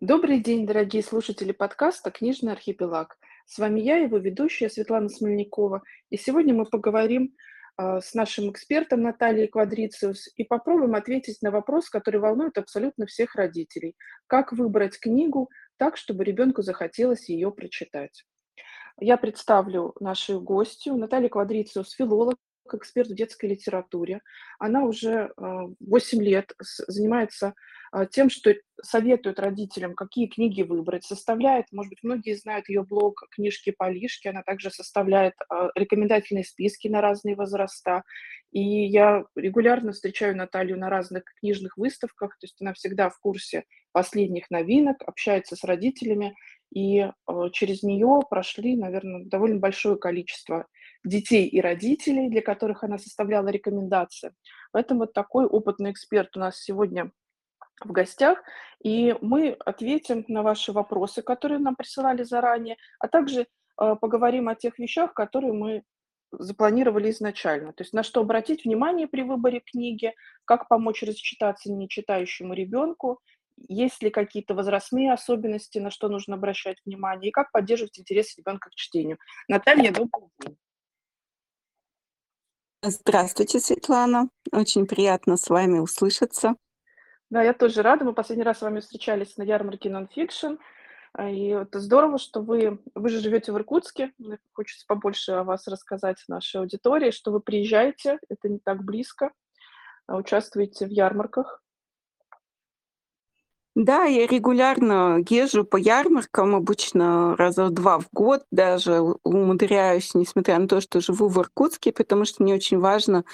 Добрый день, дорогие слушатели подкаста «Книжный архипелаг». С вами я, его ведущая Светлана Смольникова. И сегодня мы поговорим а, с нашим экспертом Натальей Квадрициус и попробуем ответить на вопрос, который волнует абсолютно всех родителей. Как выбрать книгу так, чтобы ребенку захотелось ее прочитать? Я представлю нашу гостью. Наталья Квадрициус– филолог, эксперт в детской литературе. Она уже 8 а, лет занимается а, тем, что советует родителям, какие книги выбрать, составляет, может быть, многие знают ее блог «Книжки-полишки», она также составляет а, рекомендательные списки на разные возраста, и я регулярно встречаю Наталью на разных книжных выставках, то есть она всегда в курсе последних новинок, общается с родителями, и через нее прошли, наверное, довольно большое количество детей и родителей, для которых она составляла рекомендации. Поэтому вот такой опытный эксперт у нас сегодня в гостях, и мы ответим на ваши вопросы, которые нам присылали заранее, а также э, поговорим о тех вещах, которые мы запланировали изначально. То есть на что обратить внимание при выборе книги, как помочь расчитаться нечитающему ребенку, есть ли какие-то возрастные особенности, на что нужно обращать внимание, и как поддерживать интерес ребенка к чтению. Наталья, добрый день. Здравствуйте, Светлана. Очень приятно с вами услышаться. Да, я тоже рада. Мы последний раз с вами встречались на ярмарке Nonfiction. А, и это здорово, что вы, вы же живете в Иркутске. Мне хочется побольше о вас рассказать нашей аудитории, что вы приезжаете, это не так близко, а участвуете в ярмарках. Да, я регулярно езжу по ярмаркам, обычно раза два в год даже умудряюсь, несмотря на то, что живу в Иркутске, потому что мне очень важно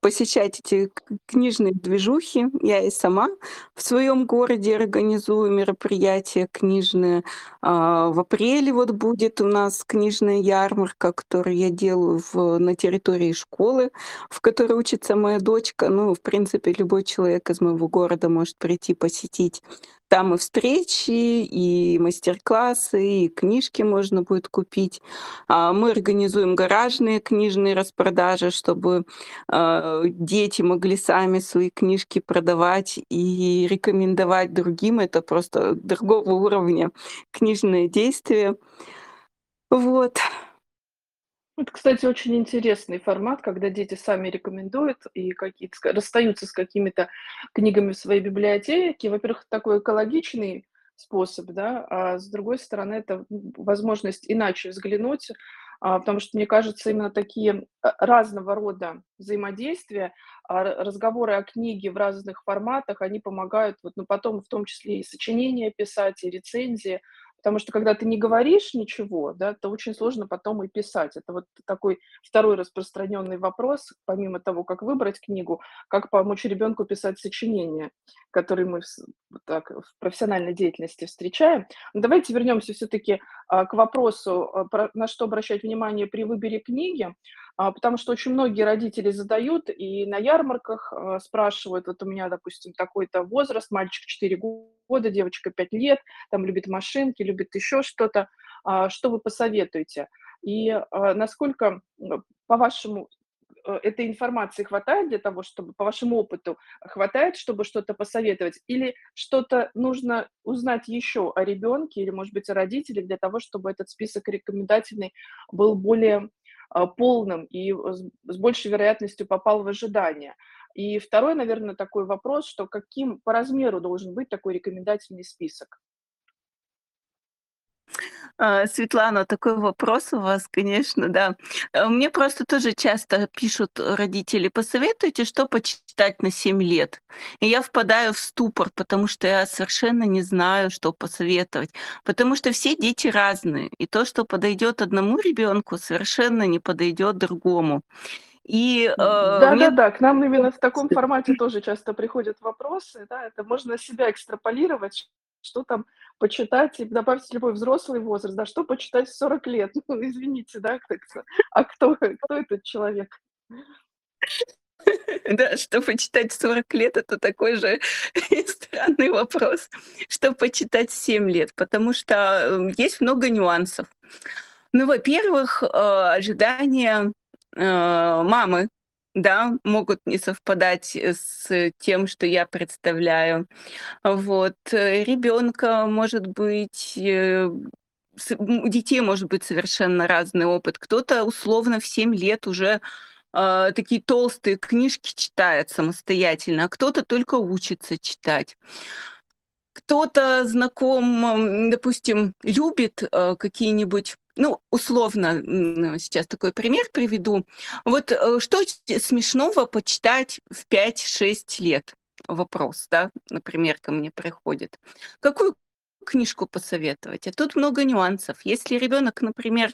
посещать эти книжные движухи. Я и сама в своем городе организую мероприятия книжные. А, в апреле вот будет у нас книжная ярмарка, которую я делаю в, на территории школы, в которой учится моя дочка. Ну, в принципе, любой человек из моего города может прийти посетить. Там и встречи, и мастер-классы, и книжки можно будет купить. А, мы организуем гаражные книжные распродажи, чтобы а, дети могли сами свои книжки продавать и рекомендовать другим. Это просто другого уровня книжное действие. Вот. Это, кстати, очень интересный формат, когда дети сами рекомендуют и какие-то расстаются с какими-то книгами в своей библиотеке. Во-первых, такой экологичный способ, да, а с другой стороны, это возможность иначе взглянуть, а, потому что, мне кажется, именно такие а, разного рода взаимодействия, а, разговоры о книге в разных форматах, они помогают вот, ну, потом в том числе и сочинения писать, и рецензии, Потому что когда ты не говоришь ничего, да, то очень сложно потом и писать. Это вот такой второй распространенный вопрос, помимо того, как выбрать книгу, как помочь ребенку писать сочинения, которые мы так, в профессиональной деятельности встречаем. Но давайте вернемся все-таки к вопросу, а, на что обращать внимание при выборе книги. А, потому что очень многие родители задают и на ярмарках а, спрашивают, вот у меня, допустим, такой-то возраст, мальчик 4 года, девочка 5 лет, там любит машинки, любит еще что-то, а, что вы посоветуете? И насколько, по вашему, э, этой информации хватает для того, чтобы, по вашему опыту, хватает, чтобы что-то посоветовать? Или что-то нужно узнать еще о ребенке или, может быть, о родителях для того, чтобы этот список рекомендательный был более а, полным и с большей вероятностью попал в ожидание. И второй, наверное, такой вопрос, что каким по размеру должен быть такой рекомендательный список? А, Светлана, такой вопрос у вас, конечно, да. А, мне просто тоже часто пишут родители, посоветуйте, что почитать на 7 лет. И я впадаю в ступор, потому что я совершенно не знаю, что посоветовать. Потому что все дети разные. И то, что подойдет одному ребенку, совершенно не подойдет другому. И, э, да, мне... да, да, к нам именно в таком формате тоже часто приходят вопросы, да, это можно себя экстраполировать, что там почитать, и добавить любой взрослый возраст, да, что почитать в 40 лет, ну, извините, да, кто, а кто, кто этот человек? Да, что почитать в 40 лет, это такой же странный вопрос, что почитать в 7 лет, потому что эм, есть много нюансов. Ну, во-первых, э, ожидания э, мамы да, могут не совпадать, э, с тем, что я представляю. Вот. Э, ребёнка, может быть, э, у детей может быть совершенно разный опыт. Кто-то условно в 7 лет уже, а, такие толстые книжки читает самостоятельно, а кто-то только учится читать. Кто-то знаком, допустим, любит, э, какие-нибудь, ну, условно, сейчас такой пример приведу. Вот, э, что смешного почитать в 5-6 лет? Вопрос, да, например, ко мне приходит. Какую книжку посоветовать? А тут много нюансов. Если ребёнок, например,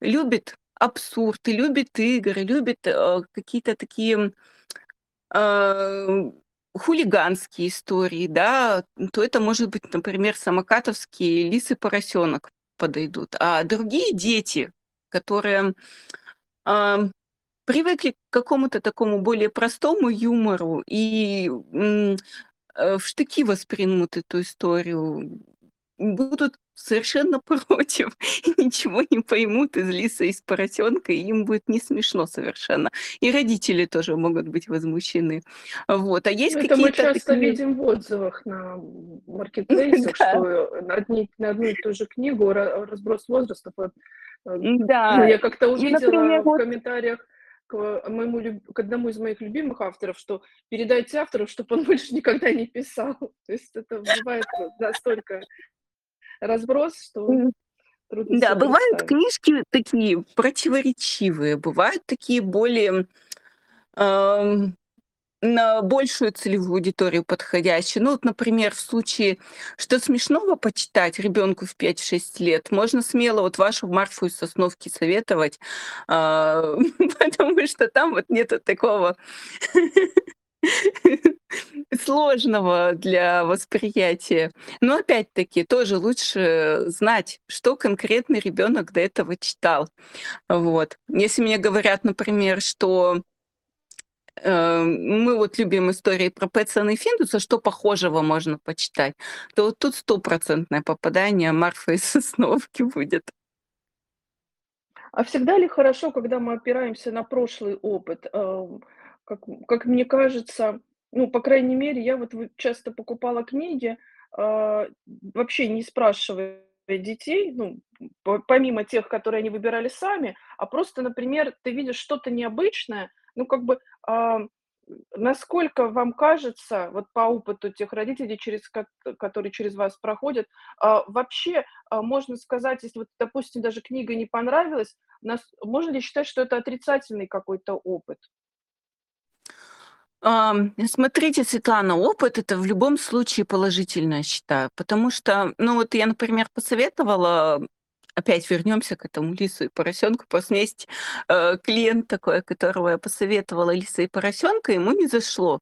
любит абсурд и любит игры, любит, э, какие-то такие, а, хулиганские истории, да, то это может быть, например, Самокатовский "Лис и поросенок" подойдут. А другие дети, которые, ам, привыкли к какому-то такому более простому юмору и, э, в штыки воспримут эту историю, будут совершенно против и ничего не поймут из "Лиса и из поросенка", и им будет не смешно совершенно. И родители тоже могут быть возмущены. Вот. А есть Ну, это мы какие-то часто такие видим в отзывах на маркетплейсах, Да. что, э, на одни на одну и ту же книгу ра разброс возрастов. Э, М-да. я как-то И, например, увидела в вот комментариях к моему люб к одному из моих любимых авторов, что передайте автору, чтоб он больше никогда не писал. То есть это бывает вот настолько разброс, что трудно Да, бывают представить. книжки такие противоречивые, бывают такие более, ам, на большую целевую аудиторию подходящие. Ну вот, например, в случае, что смешного почитать ребёнку в 5-6 лет, можно смело вот вашу "Марфу из Сосновки" советовать, а, потому что там вот нету такого сложного для восприятия. Но опять-таки тоже лучше знать, что конкретно ребёнок до этого читал. Вот. Если мне говорят, например, что, э, мы вот любим истории про Пэтсона и Финдуса, что похожего можно почитать, то вот тут стопроцентное попадание "Марфа из Сосновки" будет. А всегда ли хорошо, когда мы опираемся на прошлый опыт? Как как мне кажется, ну, по крайней мере, я вот часто покупала книги, а, вообще не спрашивая детей, ну, по помимо тех, которые они выбирали сами, а просто, например, ты видишь что-то необычное, ну, как бы, ам, насколько вам кажется, вот по опыту тех родителей, через кот которые через вас проходят, а, вообще, можно сказать, если вот, допустим, даже книга не понравилась, нас можно ли считать, что это отрицательный какой-то опыт? Смотрите, Светлана, опыт- это в любом случае положительно, я считаю. Потому что, ну, вот я, например, посоветовала, опять вернёмся к этому "Лису и поросенку". Просто есть, э, клиент такой, которого я посоветовала "Лиса и поросенка", ему не зашло.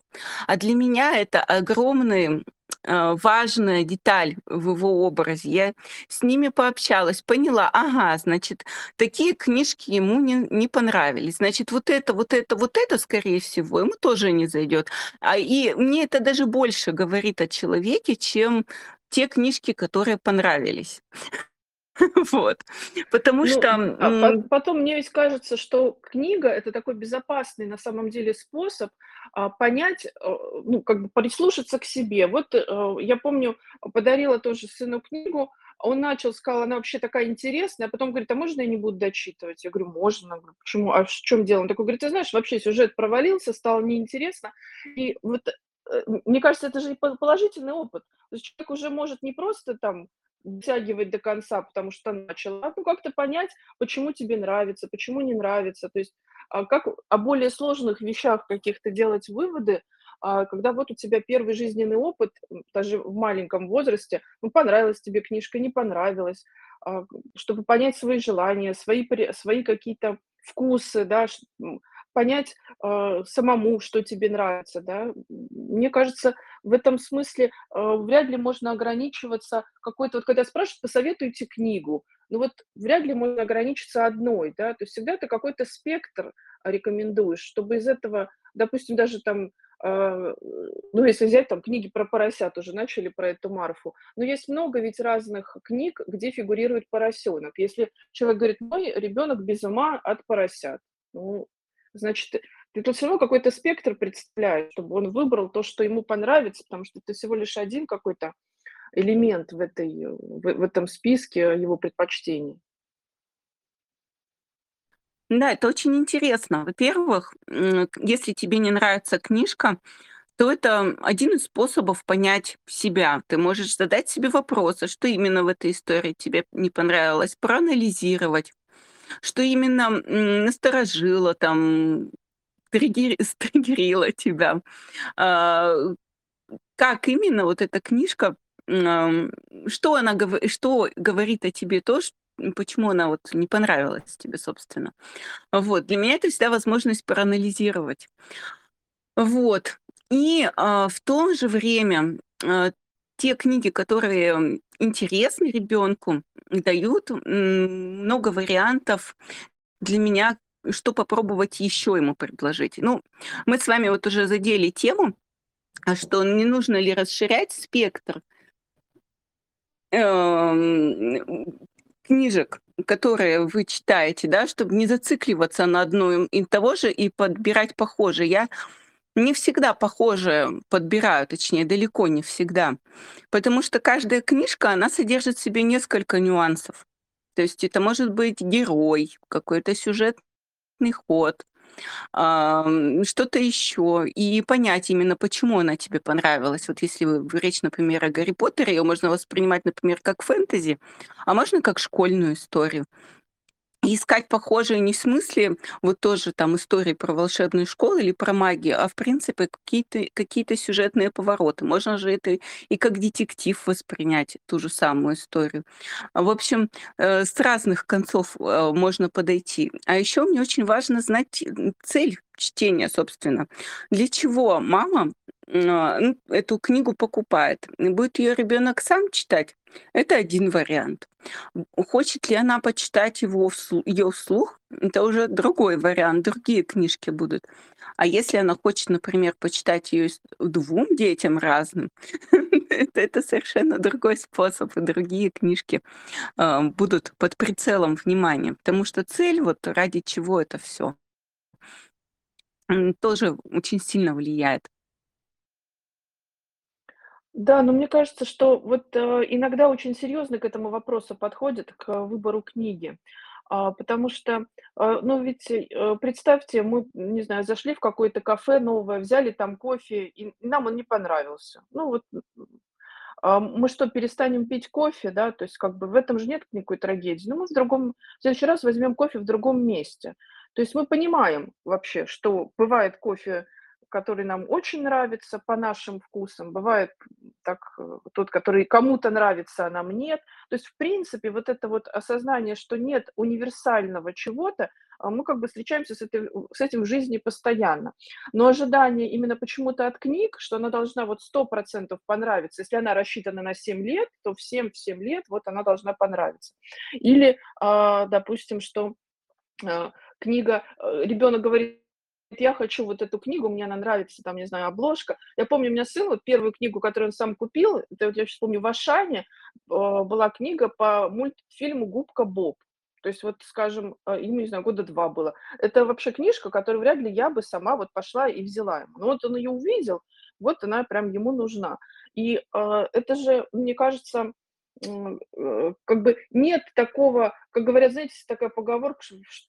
А для меня это огромный, важная деталь в его образе. Я с ними пообщалась, поняла: ага, значит, такие книжки ему не не понравились. Значит, вот это, вот это, вот это, скорее всего, ему тоже не зайдёт. А, и мне это даже больше говорит о человеке, чем те книжки, которые понравились. Вот. Потому что, Ну по м потом мне ведь кажется, что книга- это такой безопасный на самом деле способ, а, понять, э, ну, как бы прислушаться к себе. Вот, э, я помню, подарила тоже сыну книгу, он начал, сказал: "Она вообще такая интересная", а потом говорит: "А можно я не буду дочитывать?" Я говорю: "Можно". Говорю: "Почему? А в чём дело?" Он такой говорит: "Ты знаешь, вообще сюжет провалился, стало неинтересно". И вот, э, мне кажется, это же положительный опыт. То есть человек уже может не просто там дотягивать до конца, потому что начал, а ну как-то понять, почему тебе нравится, почему не нравится. То есть, а, как о более сложных вещах каких-то делать выводы, а, когда вот у тебя 1 жизненный опыт, даже в маленьком возрасте. Ну, понравилась тебе книжка, не понравилась. А, чтобы понять свои желания, свои свои какие-то вкусы, да, понять, а, самому, что тебе нравится, да. Мне кажется, в этом смысле, а, вряд ли можно ограничиваться какой-то вот когда спрашивают: "Посоветуйте книгу". Ну вот вряд ли можно ограничиться 1, да. То есть всегда ты какой-то спектр рекомендуешь, чтобы из этого, допустим, даже там, а, ну, если взять там книги про поросят, уже начали про эту Марфу, но есть много ведь разных книг, где фигурирует поросенок. Если человек говорит: "Мой ребенок без ума от поросят". Ну, значит, Ты тут всё равно какой-то спектр представляешь, чтобы он выбрал то, что ему понравится, потому что это всего лишь 1 какой-то элемент в этой в в этом списке его предпочтений. Да, это очень интересно. Во-первых, если тебе не нравится книжка, то это один из способов понять себя. Ты можешь задать себе вопросы, что именно в этой истории тебе не понравилось, проанализировать, что именно, насторожило, там, триггери стриггерило тебя. А, как именно вот эта книжка, что она что говорит о тебе, то, почему она вот не понравилась тебе, собственно. Вот. Для меня это всегда возможность проанализировать. Вот. И, а, в то же время, а, те книги, которые интересны ребенку, дают, много вариантов для меня, что попробовать еще ему предложить. Ну, мы с вами вот уже задели тему, а, что не нужно ли расширять спектр эм, книжек, которые вы читаете, да, чтобы не зацикливаться на одном и того же и подбирать похожее. Я не всегда похожее подбираю, точнее, далеко не всегда, потому что каждая книжка, она содержит в себе несколько нюансов. То есть это может быть герой, какой-то сюжетный ход, что-то еще. И понять именно, почему она тебе понравилась. Вот если речь, например, о Гарри Поттере, её можно воспринимать, например, как фэнтези, а можно как школьную историю. И искать похожие не в смысле вот тоже там истории про волшебную школу или про магию, а в принципе какие-то какие-то сюжетные повороты. Можно же это и как детектив воспринять, ту же самую историю. В общем, э, с разных концов, э, можно подойти. А еще мне очень важно знать, цель чтения, собственно. Для чего мама, эту книгу покупает? Будет ее ребенок сам читать? Это один вариант. Хочет ли она почитать его её вслух? Это уже другой вариант, другие книжки будут. А если она хочет, например, почитать ее 2 детям разным, это совершенно другой способ, и другие книжки, а, будут под прицелом внимания. Потому что цель, вот ради чего это всё м, тоже очень сильно влияет. Да, но мне кажется, что вот, э, иногда очень серьезно к этому вопросу подходят, к выбору книги. А, потому что, а, ну, ведь, э, представьте, мы, не знаю, зашли в какое-то кафе новое, взяли там кофе, и нам он не понравился. Ну вот, а, мы что, перестанем пить кофе, да? То есть как бы в этом же нет никакой трагедии. Но мы в другом в следующий раз возьмем кофе в другом месте. То есть мы понимаем вообще, что бывает кофе, который нам очень нравится по нашим вкусам, бывает так, э, тот, который кому-то нравится, а нам нет. То есть, в принципе, вот это вот осознание, что нет универсального чего-то, а, мы как бы встречаемся с этой с этим в жизни постоянно. Но ожидание именно почему-то от книг, что она должна вот 100 % понравиться, если она рассчитана на 7 лет, то в 7 лет вот она должна понравиться. Или, а, допустим, что, а, книга, э, ребенок говорит: "Я хочу вот эту книгу, мне она нравится, там, не знаю, обложка". Я помню, у меня сын, вот 1 книгу, которую он сам купил, это вот я щас помню, в "Ашане", а, была книга по мультфильму "Губка Боб". То есть вот, скажем, а, ему, не знаю, года 2 было. Это вообще книжка, которую вряд ли я бы сама вот пошла и взяла ему. Но вот он ее увидел, вот она прям ему нужна. И, а, это же, мне кажется, э, как бы нет такого, как говорят, знаете, такая поговорка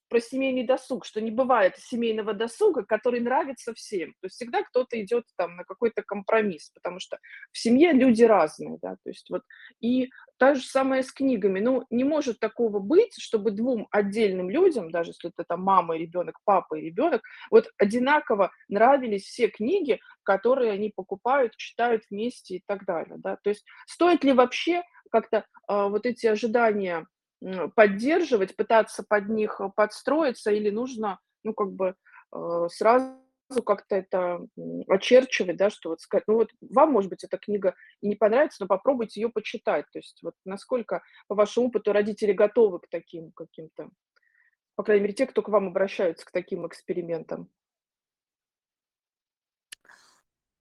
про семейный досуг, что не бывает семейного досуга, который нравится всем. То есть всегда кто-то идет там на какой-то компромисс, потому что в семье люди разные, да. То есть вот и та же самое с книгами. Ну, не может такого быть, чтобы 2 отдельным людям, даже если это там мама и ребенок, папа и ребенок, вот одинаково нравились все книги, которые они покупают, читают вместе и так далее, да. То есть стоит ли вообще как-то, а, вот эти ожидания, поддерживать, пытаться под них, э, подстроиться или нужно, ну, как бы, а, сразу как-то это, очерчивать, да, что вот сказать: "Ну вот вам, может быть, эта книга и не понравится, но попробуйте ее почитать". То есть вот насколько, по вашему опыту, родители готовы к таким каким-то, по крайней мере, те, кто к вам обращаются, к таким экспериментам?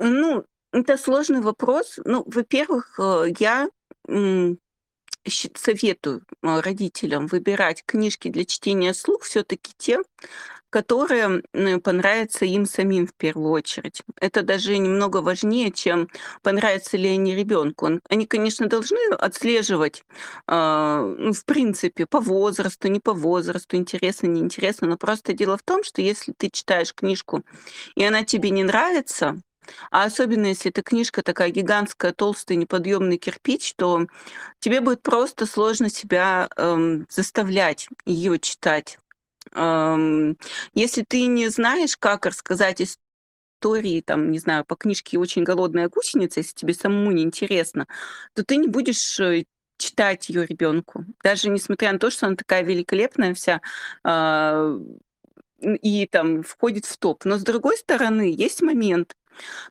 Ну, это сложный вопрос. Ну, во-первых, э, я, советую, а, родителям выбирать книжки для чтения вслух всё-таки те, которые, понравятся им самим в первую очередь. Это даже немного важнее, чем понравятся ли они ребенку. Он они, конечно, должны отслеживать, а, ну, в принципе, по возрасту, не по возрасту, интересно, неинтересно. Но просто дело в том, что если ты читаешь книжку и она тебе не нравится, а особенно если эта книжка такая гигантская, толстая, неподъемный кирпич, то тебе будет просто сложно себя, эм, заставлять ее читать. Ам, если ты не знаешь, как рассказать истории, там, не знаю, по книжке "Очень голодная гусеница", если тебе самому не интересно, то ты не будешь, э, читать ее ребенку. Даже несмотря на то, что она такая великолепная вся, м, и там входит в топ. Но с другой стороны, есть момент,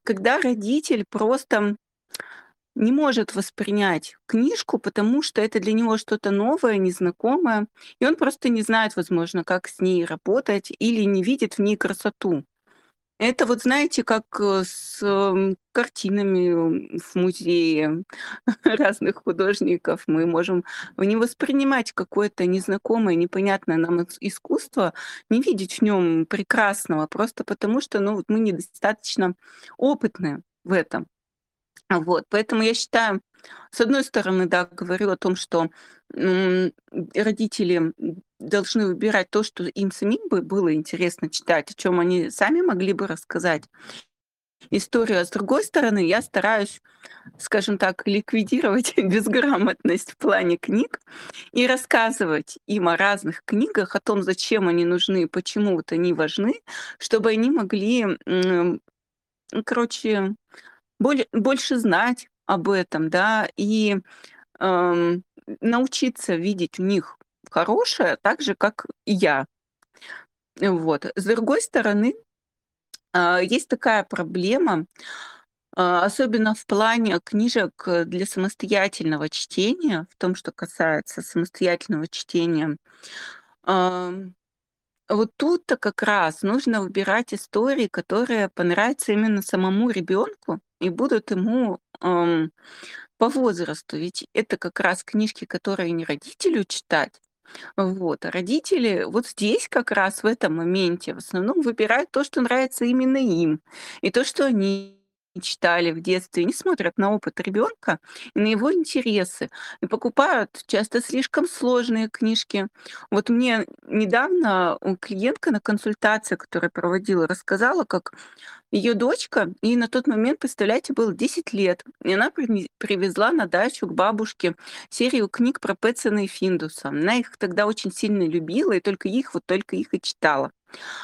когда родитель просто не может воспринять книжку, потому что это для него что-то новое, незнакомое, и он просто не знает, возможно, как с ней работать или не видит в ней красоту. Это вот, знаете, как, э, с, м, картинами, в музее разных художников. Мы можем не воспринимать какое-то незнакомое, непонятное нам ис искусство, не видеть в нём прекрасного просто потому, что, ну, вот мы недостаточно опытны в этом. Вот, поэтому я считаю, с одной стороны, да, говорю о том, что, родители, должны выбирать то, что им самим бы было интересно читать, о чём они сами могли бы рассказать историю. А с другой стороны, я стараюсь, скажем так, ликвидировать безграмотность в плане книг и рассказывать им о разных книгах, о том, зачем они нужны, почему вот они важны, чтобы они могли, короче, боле больше знать об этом, да, и, ам, научиться видеть в них хорошее так же, как и я. Вот. С другой стороны, а, есть такая проблема, а, особенно в плане книжек, э, для самостоятельного чтения, в том, что касается самостоятельного чтения. Вот тут-то как раз нужно выбирать истории, которые понравятся именно самому ребенку и будут ему, ам, по возрасту. Ведь это как раз книжки, которые не родителю читать. Вот. А родители вот здесь как раз, в этом моменте, в основном выбирают то, что нравится именно им, и то, что они читали в детстве, не смотрят на опыт ребенка и на его интересы, и покупают часто слишком сложные книжки. Вот мне недавно, клиентка на консультации, которую проводила, рассказала, как ее дочка, ей на тот момент, представляете, было 10 лет, и она привезла на дачу к бабушке серию книг про Пэтсона и Финдуса. Она их тогда очень сильно любила и только их, вот только их и читала.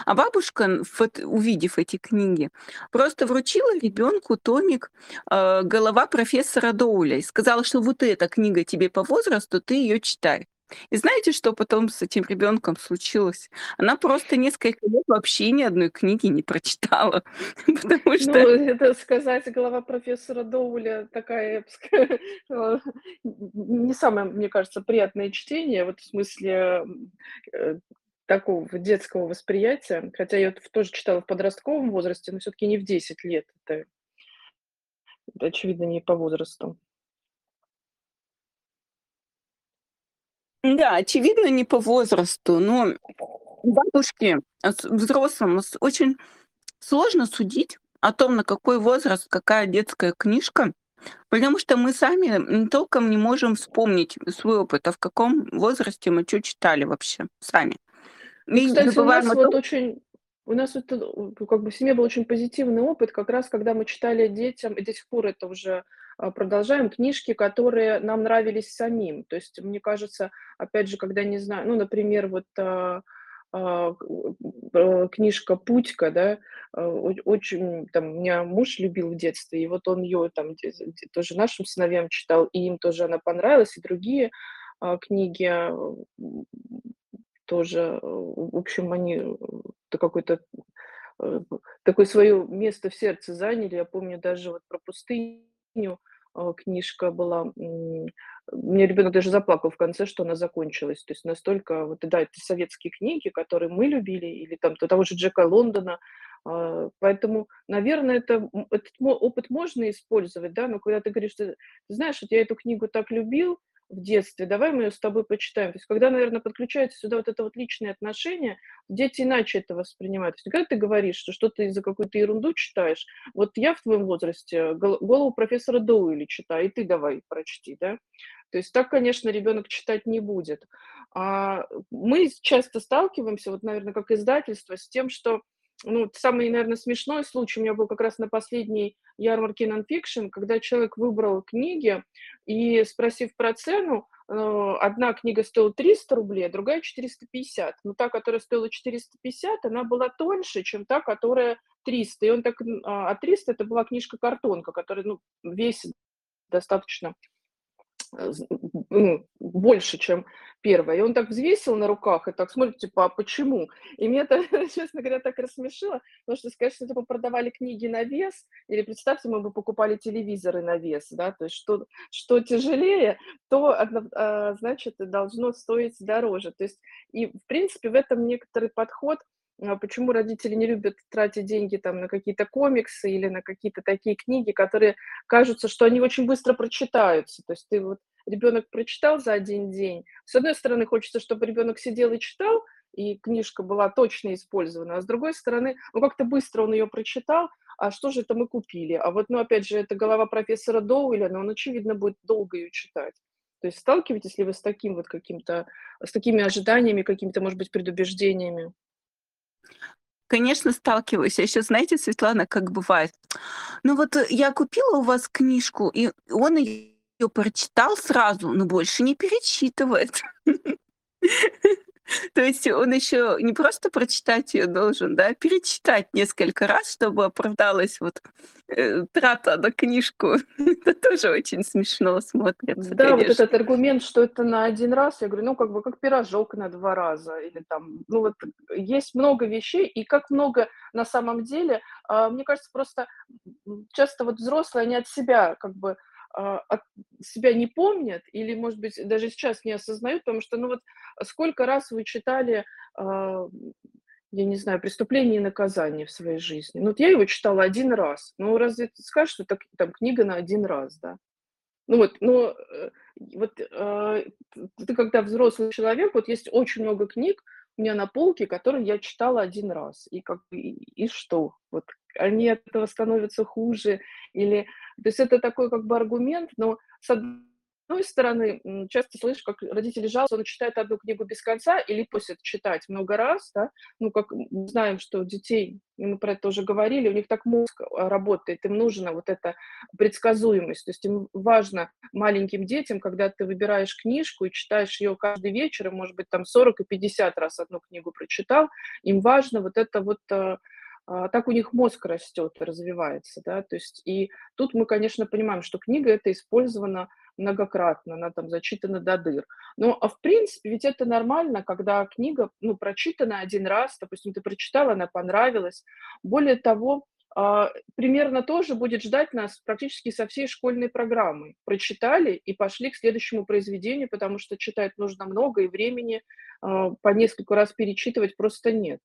А бабушка, увидев эти книги, просто вручила ребенку томик, а, "Голова профессора Доуля" и сказала, что вот эта книга тебе по возрасту, ты ее читай. И знаете, что потом с этим ребенком случилось? Она просто несколько лет вообще ни одной книги не прочитала, потому Ну, что это сказать "Голова профессора Доуля" такая, я бы сказала, н не самое, мне кажется, приятное чтение, вот в смысле, э, такого детского восприятия. Хотя я тоже читала в подростковом возрасте, но всё-таки не в 10 лет. Это, очевидно, не по возрасту. Да, очевидно, не по возрасту, но бабушке, а, взрослым очень сложно судить о том, на какой возраст какая детская книжка, потому что мы сами, толком не можем вспомнить свой опыт, а в каком возрасте мы чё читали вообще сами. Ну, И кстати, у нас о вот том очень у нас вот, э, как бы в семье был очень позитивный опыт, как раз когда мы читали детям, и до сих пор это уже, продолжаем, книжки, которые нам нравились самим. То есть, мне кажется, опять же, когда, не знаю, ну, например, вот, а, а, книжка "Путька", да, а, очень там меня муж любил в детстве, и вот он ее там тоже нашим сыновьям читал, и им тоже она понравилась, и другие, а, книги, а, тоже, в общем, они, э, это какое-то, э, такое свое место в сердце заняли. Я помню, даже вот про пустыню, а, книжка была, м, у меня ребенок даже заплакал в конце, что она закончилась. То есть настолько вот, да, это советские книги, которые мы любили, или там того же Джека Лондона. А, поэтому, наверно, это, этот опыт можно использовать, да, но когда ты говоришь: "Ты ты знаешь, вот я эту книгу так любил", в детстве, давай мы ее с тобой почитаем. То есть когда, наверное, подключается сюда вот это вот личные отношения, дети иначе это воспринимают. То есть когда ты говоришь, что что ты за какую-то ерунду читаешь, вот я в твоем возрасте голову профессора Доуэля читаю, и ты давай прочти, да? То есть так, конечно, ребенок читать не будет. А мы часто сталкиваемся, вот, наверное, как издательство, с тем, что ну, самый, наверное, смешной случай у меня был как раз на последней ярмарке нонфикшн, когда человек выбрал книги и, спросив про цену, э, одна книга стоила 300 рублей, а другая 450. Но та, которая стоила 450, она была тоньше, чем та, которая 300. И он так, а 300 это была книжка-картонка, которая ну, весит достаточно Э, ну, больше, чем первая. И он так взвесил на руках и так смотрит, типа, а почему? И мне это, честно говоря, так рассмешило, потому что сказать, что типа, продавали книги на вес, или представьте, мы бы покупали телевизоры на вес, да, то есть что, что тяжелее, то, а, значит, должно стоить дороже. То есть, и, в принципе, в этом некоторый подход – а почему родители не любят тратить деньги там на какие-то комиксы или на какие-то такие книги, которые кажутся, что они очень быстро прочитаются. То есть ты вот ребенок прочитал за один день. С одной стороны, хочется, чтобы ребенок сидел и читал, и книжка была точно использована, а с другой стороны, ну как-то быстро он ее прочитал, а что же это мы купили? А вот, ну опять же, это голова профессора Доуэля, но он, очевидно, будет долго ее читать. То есть сталкиваетесь ли вы с таким вот каким-то, с такими ожиданиями, какими-то, может быть, предубеждениями? Конечно, сталкиваюсь. А еще знаете, Светлана, как бывает? Ну вот я купила у вас книжку, и он ее прочитал сразу, но больше не перечитывает. То есть он еще не просто прочитать ее должен, да, а перечитать несколько раз, чтобы оправдалась вот э, трата на книжку. это тоже очень смешно смотрится, Да, вот конечно. этот аргумент, что это на один раз, я говорю, ну, как бы как пирожок на два раза, или там, ну, вот есть много вещей, и как много на самом деле, а, мне кажется, просто часто вот взрослые, они от себя как бы себя не помнят или, может быть, даже сейчас не осознают, потому что, ну вот, сколько раз вы читали, а, я не знаю, «Преступление и наказание» в своей жизни? Ну вот я его читала один раз. Ну разве ты скажешь, что это там книга на один раз, да? Ну вот, э, вот э, ты когда взрослый человек, вот есть очень много книг у меня на полке, которые я читала один раз. И как и, и что? Вот они от этого становятся хуже или то есть это такой как бы аргумент, но с одной стороны, часто слышишь, как родители жалуются, он читает одну книгу без конца или просят читать много раз, да, ну, как мы знаем, что у детей, и мы про это уже говорили, у них так мозг а, работает, им нужна вот эта предсказуемость, то есть им важно маленьким детям, когда ты выбираешь книжку и читаешь ее каждый вечер, и, может быть, там 40 и 50 раз одну книгу прочитал, им важно вот это вот а, так у них мозг растет, развивается, да, то есть и тут мы, конечно, понимаем, что книга это использована многократно, она там зачитана до дыр. Но, а в принципе, ведь это нормально, когда книга, ну, прочитана один раз, допустим, ты прочитала, она понравилась. Более того, а, примерно тоже будет ждать нас практически со всей школьной программой. Прочитали и пошли к следующему произведению, потому что читать нужно много, и времени а, по несколько раз перечитывать просто нет.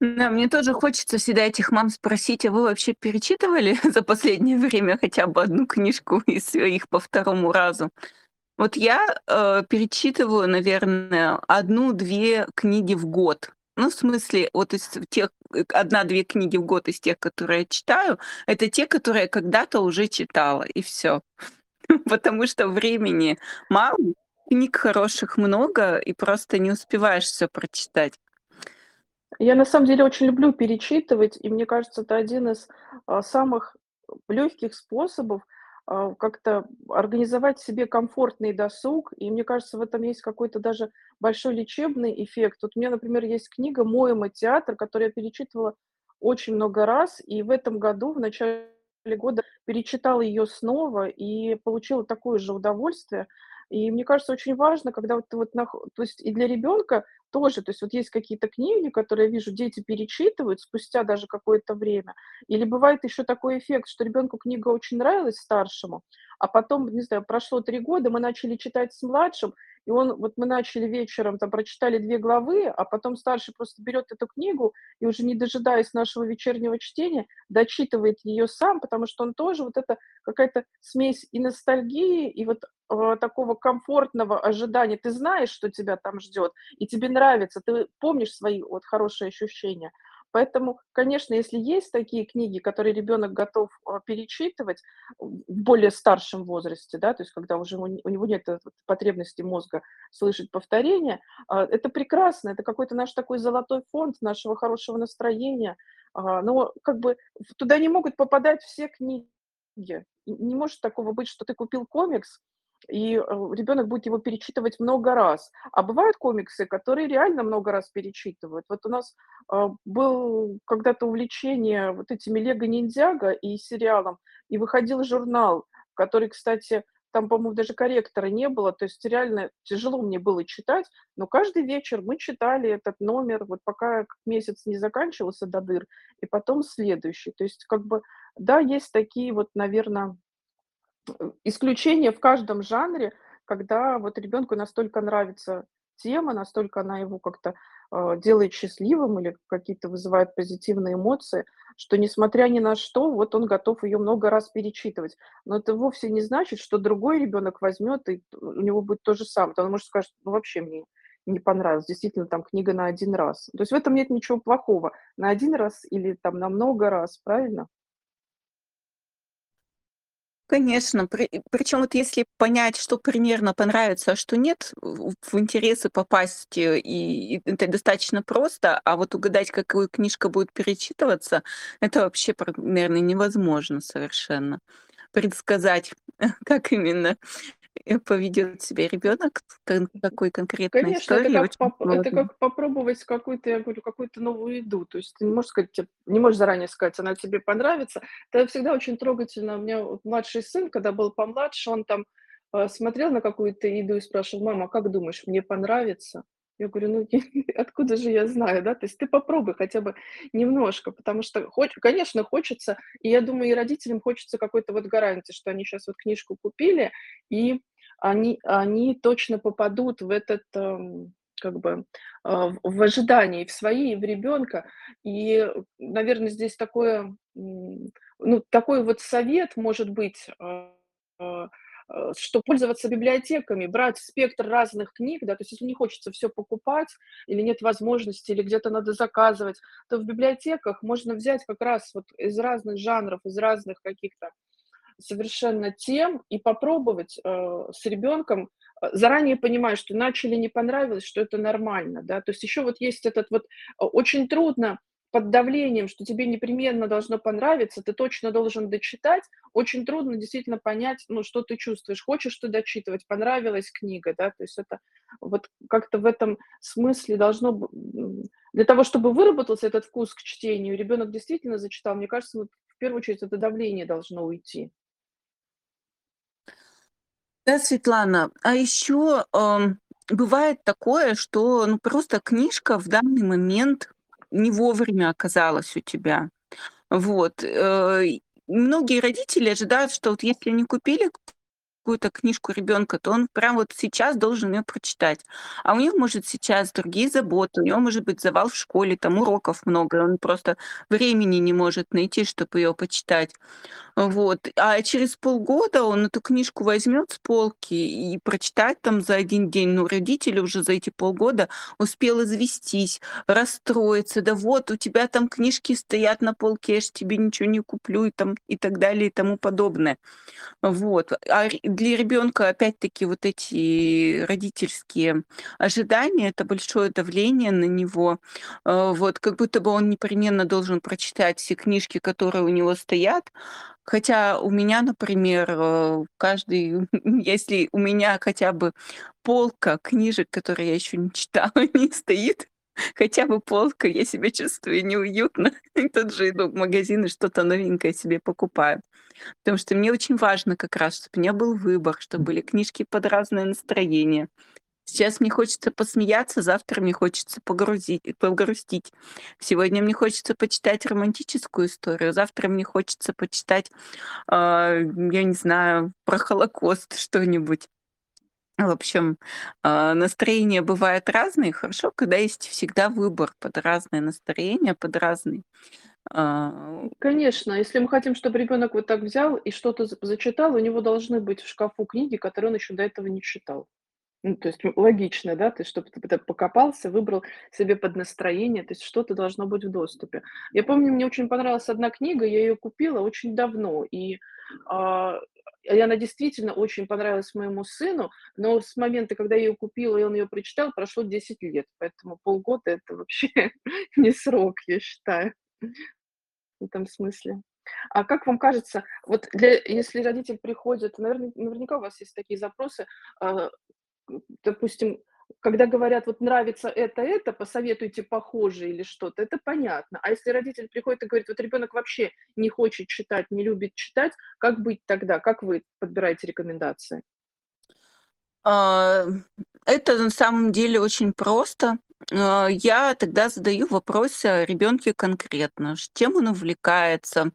Да, мне тоже хочется всегда этих мам спросить, а вы вообще перечитывали за последнее время хотя бы одну книжку из своих по второму разу? Вот я э, перечитываю, наверное, одну-две книги в год. Ну, в смысле, вот из тех, э, одна-две книги в год из тех, которые я читаю, это те, которые я когда-то уже читала, и все. Потому что времени мало, книг хороших много, и просто не успеваешь все прочитать. Я на самом деле очень люблю перечитывать, и мне кажется, это один из а, самых легких способов а, как-то организовать себе комфортный досуг. И мне кажется, в этом есть какой-то даже большой лечебный эффект. Вот у меня, например, есть книга «Моема театр», которую я перечитывала очень много раз, и в этом году, в начале года, перечитала ее снова и получила такое же удовольствие. И мне кажется, очень важно, когда вот вот, нах... то есть и для ребенка тоже, то есть вот есть какие-то книги, которые я вижу, дети перечитывают спустя даже какое-то время, или бывает еще такой эффект, что ребенку книга очень нравилась старшему, а потом, не знаю, прошло три года, мы начали читать с младшим, И он вот мы начали вечером, там прочитали 2 главы, а потом старший просто берет эту книгу и уже не дожидаясь нашего вечернего чтения, дочитывает ее сам, потому что он тоже вот это какая-то смесь и ностальгии, и вот, э, такого комфортного ожидания. Ты знаешь, что тебя там ждет, и тебе нравится, ты помнишь свои вот хорошие ощущения. Поэтому, конечно, если есть такие книги, которые ребенок готов а, перечитывать в более старшем возрасте, да, то есть когда уже у него нет потребности мозга слышать повторения, а, это прекрасно, это какой-то наш такой золотой фонд нашего хорошего настроения. А, но как бы туда не могут попадать все книги. Не может такого быть, что ты купил комикс, и э, ребенок будет его перечитывать много раз. А бывают комиксы, которые реально много раз перечитывают. Вот у нас э, был когда-то увлечение вот этими Лего Ниндзяго и сериалом, и выходил журнал, который, кстати, там, по-моему, даже корректора не было, то есть реально тяжело мне было читать, но каждый вечер мы читали этот номер, вот пока месяц не заканчивался до дыр, и потом следующий. То есть как бы, да, есть такие вот, наверное, исключение в каждом жанре, когда вот ребенку настолько нравится тема, настолько она его как-то э, делает счастливым или какие-то вызывает позитивные эмоции, что несмотря ни на что, вот он готов ее много раз перечитывать. Но это вовсе не значит, что другой ребенок возьмет и у него будет то же самое. Он может сказать, ну вообще мне не понравилось, действительно там книга на один раз. То есть в этом нет ничего плохого. На один раз или там на много раз, правильно? Конечно, при причём вот если понять, что примерно понравится, а что нет, в интересы попасть, э, и и это достаточно просто, а вот угадать, какую книжка будет перечитываться, это вообще примерно невозможно совершенно. Предсказать, как именно, поведёт себя ребёнок в такой конкретной Конечно, это истории, как очень поп это как попробовать какую-то, я говорю, какую-то новую еду. То есть ты не можешь сказать, те не можешь заранее сказать, она тебе понравится. Это всегда очень трогательно. У меня вот младший сын, когда был помладше, он там, э, смотрел на какую-то еду и спрашивал: "Мама, а как думаешь, мне понравится?" Я говорю: "Ну, откуда же я знаю, да?" То есть ты попробуй хотя бы немножко, потому что хоч конечно, хочется, и я думаю, и родителям хочется какой-то вот гарантии, что они щас вот книжку купили, и они они точно попадут в этот, эм, как бы, а, в ожидании, в свои, и в ребёнка. И, наверно, здесь такое, ну, такой вот совет может быть, а, а, что пользоваться библиотеками, брать спектр разных книг, да. То есть если не хочется всё покупать или нет возможности, или где-то надо заказывать, то в библиотеках можно взять как раз вот из разных жанров, из разных каких-то совершенно тем и попробовать, э, с ребенком, э, заранее понимая, что начали- не понравилось, что это нормально, да. То есть еще вот есть этот вот э, очень трудно под давлением, что тебе непременно должно понравиться, ты точно должен дочитать. Очень трудно действительно понять, ну, что ты чувствуешь. Хочешь ты дочитывать, понравилась книга, да. То есть это вот как-то в этом смысле должно для того, чтобы выработался этот вкус к чтению, ребенок действительно зачитал, мне кажется, вот в первую очередь это давление должно уйти. Да, Светлана, а еще, ам, бывает такое, что, ну, просто книжка в данный момент не вовремя оказалась у тебя. Вот, э, многие родители ожидают, что вот если они купили какую-то книжку ребенка, то он прям вот сейчас должен ее прочитать. А у них, может, сейчас другие заботы, у него может быть завал в школе, там уроков много, он просто времени не может найти, чтобы ее почитать. Вот, а через полгода он эту книжку возьмет с полки и прочитает там за один день. Но родитель уже за эти полгода успел известись, расстроиться: "Да вот у тебя там книжки стоят на полке, я ж тебе ничего не куплю", и там, и так далее, и тому подобное. Вот, а для ребенка опять-таки вот эти родительские ожидания- это большое давление на него. Э, вот, как будто бы он непременно должен прочитать все книжки, которые у него стоят. Хотя у меня, например, э, каждый если у меня хотя бы полка книжек, которые я еще не читала, не стоит, хотя бы полка, я себя чувствую неуютно. И тут же иду в магазин и что-то новенькое себе покупаю. Потому что мне очень важно как раз, чтоб у меня был выбор, чтобы были книжки под разное настроение. Сейчас мне хочется посмеяться, завтра мне хочется погрузить погрустить. Сегодня мне хочется почитать романтическую историю, завтра мне хочется почитать, а, я не знаю, про Холокост что-нибудь. В общем, а, настроения бывают разные. Хорошо, когда есть всегда выбор под разное настроение, под разный, а Конечно, если мы хотим, чтобы ребенок вот так взял и что-то зачитал, у него должны быть в шкафу книги, которые он еще до этого не читал. Ну, то есть, логично, да, то есть, чтобы ты покопался, выбрал себе под настроение, то есть что-то должно быть в доступе. Я помню, мне очень понравилась одна книга, я ее купила очень давно, и, а, она действительно очень понравилась моему сыну, но с момента, когда я ее купила и он ее прочитал, прошло 10 лет, поэтому полгода- это вообще не срок, я считаю, в этом смысле. А как вам кажется, вот для если родитель приходит, наверно наверняка у вас есть такие запросы, а, допустим, когда говорят: "Вот нравится это, это, посоветуйте похожее или что-то"- это понятно. А если родитель приходит и говорит: "Вот ребенок вообще не хочет читать, не любит читать"- как быть тогда? Как вы подбираете рекомендации? А, это на самом деле очень просто. А, я тогда задаю вопросы о ребёнке конкретно, чем он увлекается.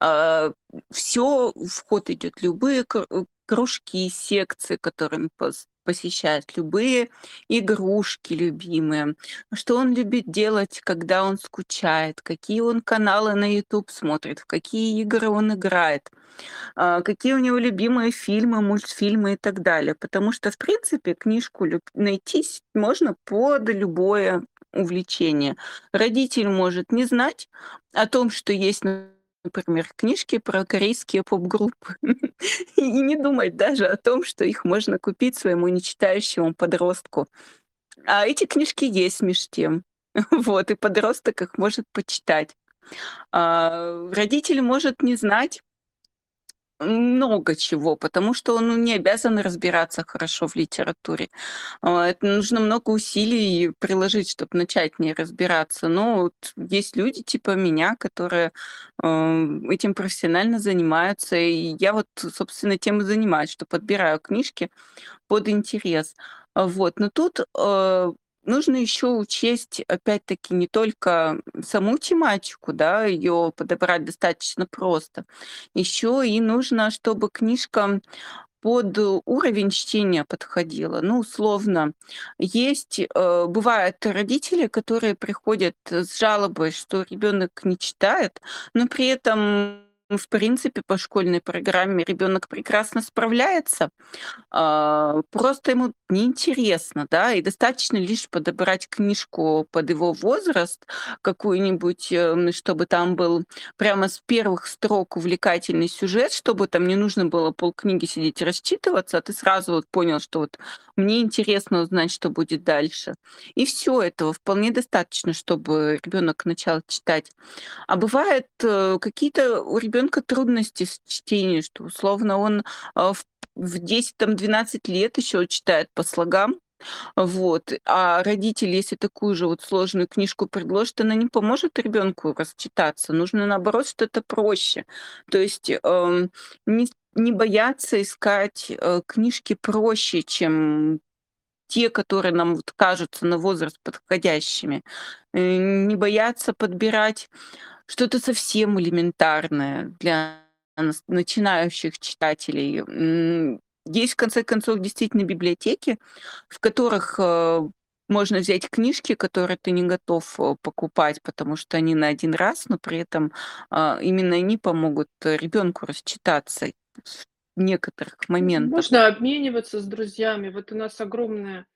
А, всё в ход идёт, любые кружки, секции, которые пос посещает, любые игрушки любимые, что он любит делать, когда он скучает, какие он каналы на "Ютуб" смотрит, в какие игры он играет, а, какие у него любимые фильмы, мультфильмы и так далее. Потому что, в принципе, книжку найти можно под любое увлечение. Родитель может не знать о том, что есть, например, книжки про корейские поп-группы, и не думать даже о том, что их можно купить своему нечитающему подростку. А эти книжки есть меж тем. Вот, и подросток их может почитать. А, родитель может не знать много чего, потому что он, ну, не обязан разбираться хорошо в литературе. А, это нужно много усилий приложить, чтоб начать в ней разбираться. Но вот есть люди типа меня, которые, ам, этим профессионально занимаются, и я вот, собственно, этим и занимаюсь, что подбираю книжки под интерес. Вот, но тут, а, нужно еще учесть, опять-таки, не только саму тематику, да, ее подобрать достаточно просто. Еще и нужно, чтобы книжка под уровень чтения подходила. Ну, условно, есть, э, бывают родители, которые приходят с жалобой, что ребенок не читает, но при этом, в принципе, по школьной программе ребенок прекрасно справляется. А, просто ему неинтересно, да, и достаточно лишь подобрать книжку под его возраст, какую-нибудь, эм, чтобы там был прямо с первых строк увлекательный сюжет, чтобы там не нужно было полкниги сидеть и расчитываться, а ты сразу вот понял, что вот мне интересно узнать, что будет дальше. И всё, этого вполне достаточно, чтобы ребенок начал читать. А бывает, э, какие-то у ребенка трудности с чтением, что условно он, а, в в 10 там, 12 лет еще читает по слогам. Вот, а родитель, если такую же вот сложную книжку предложит, она не поможет ребенку расчитаться. Нужно, наоборот, что-то проще. То есть, ам, не не бояться искать, э, книжки проще, чем те, которые нам вот кажутся на возраст подходящими. Э, не бояться подбирать что-то совсем элементарное для начинающих читателей. Есть, в конце концов, действительно библиотеки, в которых, э, можно взять книжки, которые ты не готов, э, покупать, потому что они на 1 раз, но при этом, а, именно они помогут ребенку расчитаться некоторых М моментах. можно обмениваться с друзьями. Вот у нас огромная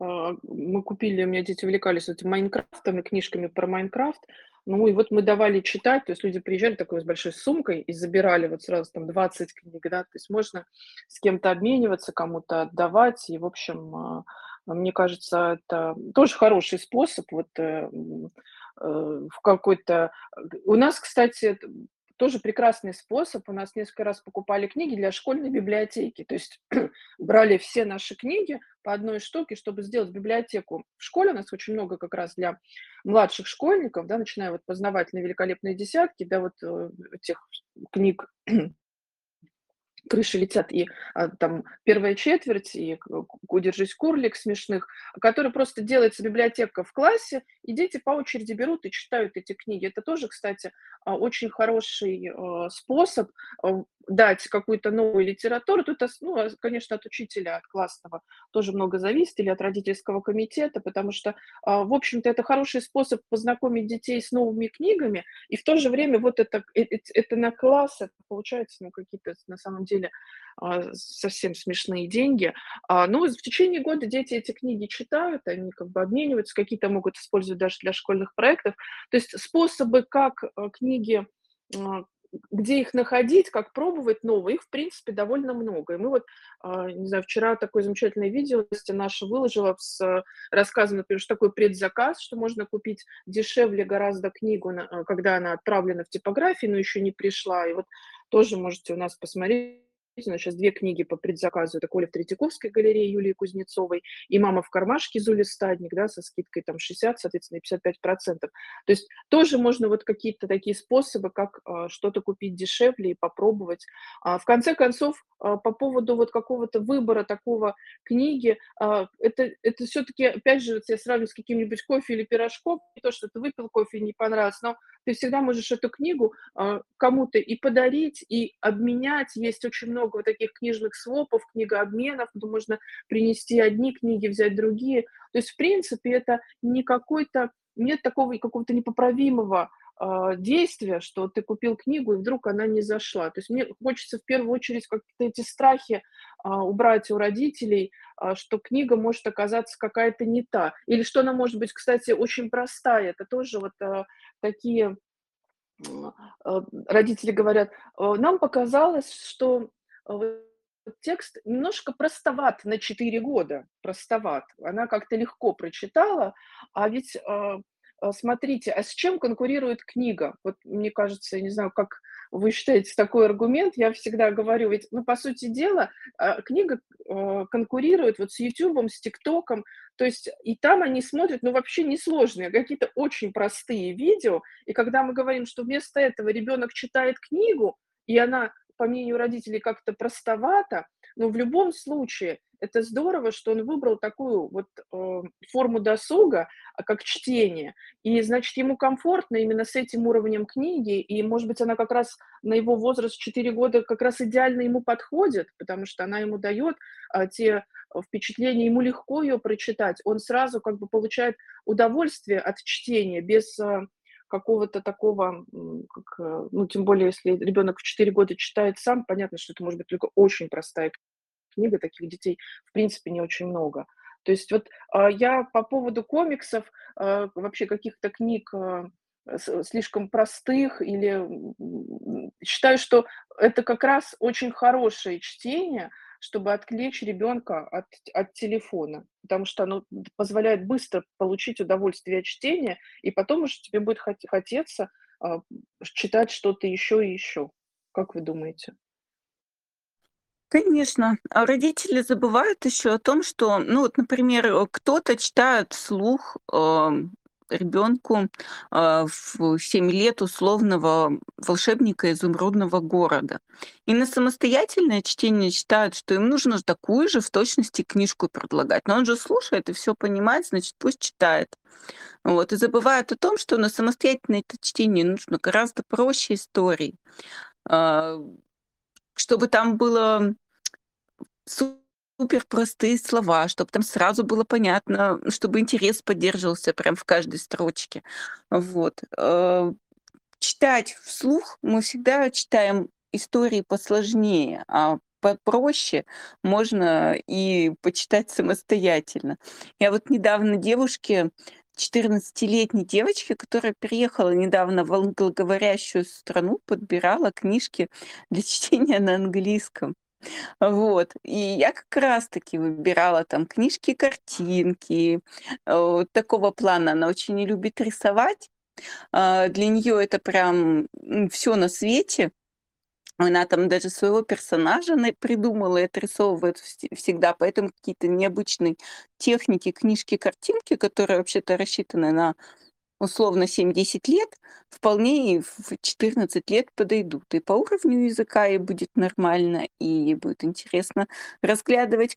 а, мы купили, у меня дети увлекались этим "Майнкрафтом" и книжками про "Майнкрафт". Ну и вот мы давали читать, то есть люди приезжали такой с большой сумкой и забирали вот сразу там 20 книг, да. То есть можно с кем-то обмениваться, кому-то отдавать. И, в общем, а, мне кажется, это тоже хороший способ вот, э, м, э, в какой-то г У нас, кстати, тоже прекрасный способ. У нас несколько раз покупали книги для школьной библиотеки. То есть брали все наши книги по 1 штуке, чтобы сделать библиотеку. В школе у нас очень много как раз для младших школьников, да, начиная вот "Познавательные великолепные десятки", до вот, э, этих книг "Крыши летят", и, а, там "Первая четверть", и к ку "Держись, Курлик" смешных, которые просто делается библиотека в классе, и дети по очереди берут и читают эти книги. Это тоже, кстати, а, очень хороший, а, способ, а, дать какую-то новую литературу. Тут, ну, конечно, от учителя, от классного тоже много зависит или от родительского комитета, потому что, а, в общем-то, это хороший способ познакомить детей с новыми книгами, и в то же время вот это э эт это на класс, это получается, ну, какие-то на самом деле, а, совсем смешные деньги. А, ну, в течение года дети эти книги читают, они как бы обмениваются, какие-то могут использовать даже для школьных проектов. То есть способы, как, э, книги, где их находить, как пробовать новые, их, в принципе, довольно много. И мы вот, а, не знаю, вчера такое замечательное видео наша выложила с рассказом, например, что такое предзаказ, что можно купить дешевле гораздо книгу, э, когда она отправлена в типографию, но еще не пришла. И вот тоже можете у нас посмотреть сейчас 2 книги по предзаказу. Это «Коля в Третьяковской галерее» Юлии Кузнецовой и «Мама в кармашке» Зули Стадник, да, со скидкой там 60, соответственно, и 55%. То есть тоже можно вот какие-то такие способы, как а, что-то купить дешевле и попробовать. А, в конце концов, а, по поводу вот какого-то выбора такого книги, а, это, это все-таки, опять же, вот я сравниваю с каким-нибудь кофе или пирожком, не то, что ты выпил кофе и не понравилось, но ты всегда можешь эту книгу а, кому-то и подарить, и обменять. Есть очень много вот таких книжных свопов, книгообменов, где можно принести одни книги, взять другие. То есть, в принципе, это не какой-то, нет такого какого-то непоправимого а, действия, что ты купил книгу, и вдруг она не зашла. То есть мне хочется в первую очередь как-то эти страхи а, убрать у родителей, а, что книга может оказаться какая-то не та. Или что она может быть, кстати, очень простая. Это тоже вот а, такие а, родители говорят, а, нам показалось, что а, текст немножко простоват на 4 года, простоват. Она как-то легко прочитала, а ведь смотрите, а с чем конкурирует книга? Вот мне кажется, я не знаю, как вы считаете такой аргумент, я всегда говорю, ведь, ну, по сути дела, а, книга а, конкурирует вот с Ютубом, с ТикТоком, то есть и там они смотрят, ну, вообще несложные, какие-то очень простые видео, и когда мы говорим, что вместо этого ребенок читает книгу, и она, по мнению родителей, как-то простовата, но в любом случае это здорово, что он выбрал такую вот э, форму досуга, а, как чтение. И, значит, ему комфортно именно с этим уровнем книги, и, может быть, она как раз на его возраст 4 года как раз идеально ему подходит, потому что она ему дает э, те впечатления, ему легко ее прочитать. Он сразу как бы получает удовольствие от чтения без э, какого-то такого, как, э, ну, тем более, если ребенок в 4 года читает сам, понятно, что это может быть только очень простая книга, таких детей, в принципе, не очень много. То есть вот а, я по поводу комиксов, а, вообще каких-то книг а, слишком простых или считаю, что это как раз очень хорошее чтение, чтобы отвлечь ребенка от, от телефона, потому что оно позволяет быстро получить удовольствие от чтения, и потом уже тебе будет хотеться читать что-то еще и еще. Как вы думаете? Конечно, а родители забывают еще о том, что, ну вот, например, э, кто-то читает вслух, ребенку, а, в 7 лет условного "Волшебника изумрудного города". И на самостоятельное чтение считают, что им нужно такую же в точности книжку предлагать. Но он же слушает и все понимает, значит, пусть читает. Вот, и забывают о том, что на самостоятельное это чтение нужно гораздо проще историй. А чтобы там было супер простые слова, чтобы там сразу было понятно, чтобы интерес поддерживался прям в каждой строчке. Вот. Э, читать вслух мы всегда читаем истории посложнее, а попроще можно и почитать самостоятельно. Я вот недавно девушке 14-летней девочке, которая переехала недавно в англоговорящую страну, подбирала книжки для чтения на английском. Вот. И я как раз-таки выбирала там книжки, картинки, э, вот такого плана. Она очень не любит рисовать. А, для нее это прям все на свете. Она там даже своего персонажа придумала и отрисовывает всегда, поэтому какие-то необычные техники, книжки, картинки, которые вообще-то рассчитаны на условно 7-10 лет, вполне и в 14 лет подойдут. И по уровню языка и будет нормально, и будет интересно разглядывать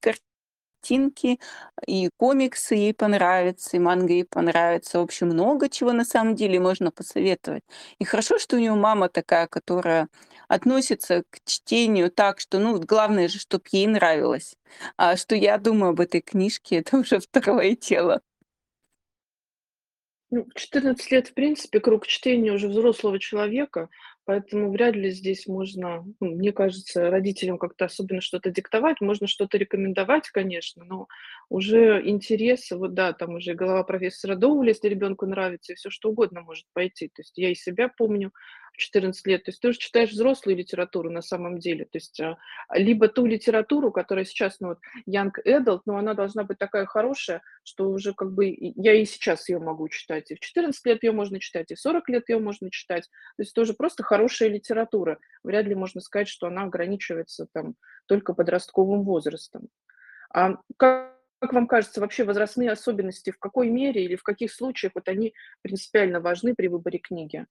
картинки, и комиксы ей понравятся, и манга ей понравится. В общем, много чего на самом деле можно посоветовать. И хорошо, что у нее мама такая, которая относится к чтению так, что, ну, главное же, чтоб ей нравилось. А что я думаю об этой книжке- это уже второе дело. Ну, в 14 лет, в принципе, круг чтения уже взрослого человека, поэтому вряд ли здесь можно, ну, мне кажется, родителям как-то особенно что-то диктовать. Можно что-то рекомендовать, конечно, но уже интересы, вот да, там уже голова профессора Доуэля, если ребенку нравится, и всё что угодно может пойти. То есть я и себя помню 14 лет. То есть ты уже читаешь взрослую литературу на самом деле. То есть, а, либо ту литературу, которая сейчас, ну, вот young adult, но она должна быть такая хорошая, что уже как бы я и сейчас её могу читать, и в 14 лет её можно читать, и в 40 лет её можно читать. То есть это уже просто хорошая литература. Вряд ли можно сказать, что она ограничивается там только подростковым возрастом. А как вам кажется, вообще возрастные особенности в какой мере или в каких случаях вот они принципиально важны при выборе книги?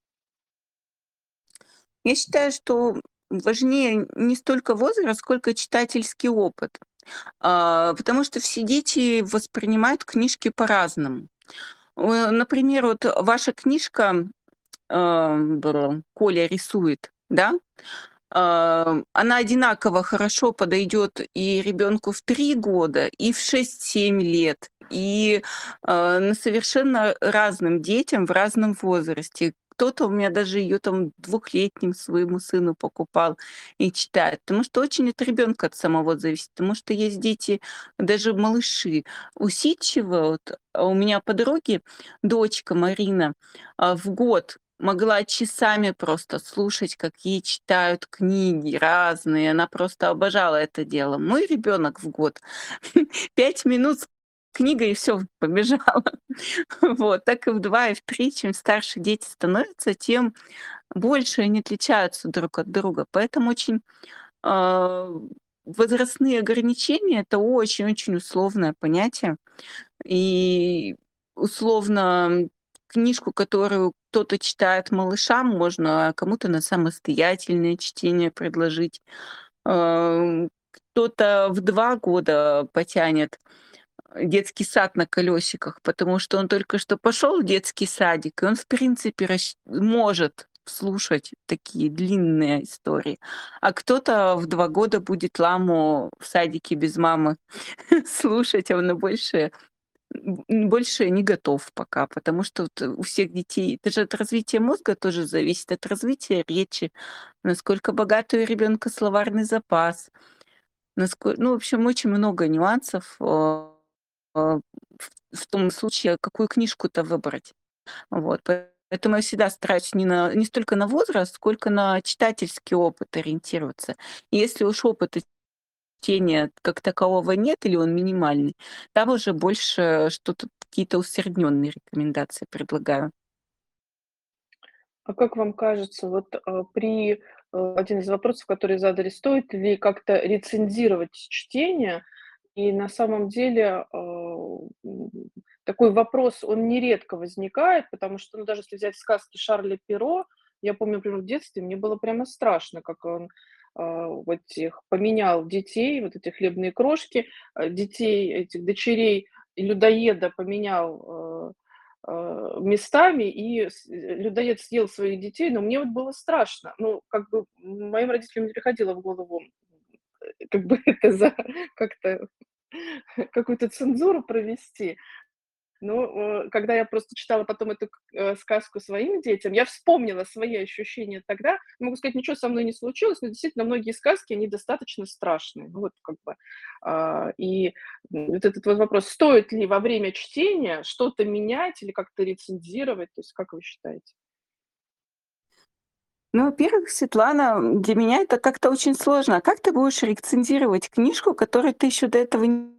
Я считаю, что важнее не столько возраст, сколько читательский опыт. А, потому что все дети воспринимают книжки по-разному. Например, вот ваша книжка, а, "Коля рисует", да, а, она одинаково хорошо подойдет и ребенку в 3 года, и в 6-7 лет, и, на совершенно разным детям в разном возрасте. Кто-то у меня даже ее там двухлетнему своему сыну покупал и читает. Потому что очень от ребенка от самого зависит. Потому что есть дети, даже малыши, усидчивые. Вот а у меня подруги дочка Марина, а, в год могла часами просто слушать, как ей читают книги разные. Она просто обожала это дело. Мой ребенок в год 5 минут с книгой и всё, побежала. Вот. Так и в 2, и в 3. Чем старше дети становятся, тем больше они отличаются друг от друга. Поэтому очень, а, возрастные ограничения- это очень-очень условное понятие. И условно книжку, которую кто-то читает малышам, можно кому-то на самостоятельное чтение предложить. Ам, кто-то в 2 года потянет детский сад на колёсиках, потому что он только что пошёл в детский садик, и он, в принципе, расч может слушать такие длинные истории. А кто-то в 2 года будет "Ламу" в садике без мамы слушать, а он м, больше не готов пока, потому что вот у всех детей это же от развития мозга тоже зависит, от развития речи, насколько богатый у ребёнка словарный запас, наско ну, в общем, очень много нюансов, а, в в том случае, какую книжку-то выбрать. Вот. Поэтому я всегда стараюсь не на не столько на возраст, сколько на читательский опыт ориентироваться. Если уж опыта чтения как такового нет или он минимальный, там уже больше что-то, какие-то усреднённые рекомендации предлагаю. А как вам кажется, вот, а, при э, один из вопросов, который задали: стоит ли как-то рецензировать чтение? И на самом деле, м, такой вопрос, он нередко возникает, потому что, ну, даже если взять сказки Шарля Перро, я помню, например, в детстве мне было прямо страшно, как он, а, в этих поменял детей, вот эти хлебные крошки, а, детей, этих дочерей людоеда поменял, местами, и людоед съел своих детей, но мне вот было страшно. Ну, как бы моим родителям не приходило в голову, э, как бы это за как-то какую-то цензуру провести. Но, э, когда я просто читала потом эту э, сказку своим детям, я вспомнила свои ощущения тогда. Могу сказать, ничего со мной не случилось, но действительно многие сказки, они достаточно страшные. Ну вот как бы, а, и вот этот вот вопрос: стоит ли во время чтения что-то менять или как-то рецензировать? То есть как вы считаете? Ну, во-первых, Светлана, для меня это как-то очень сложно. А как ты будешь рецензировать книжку, которую ты ещё до этого не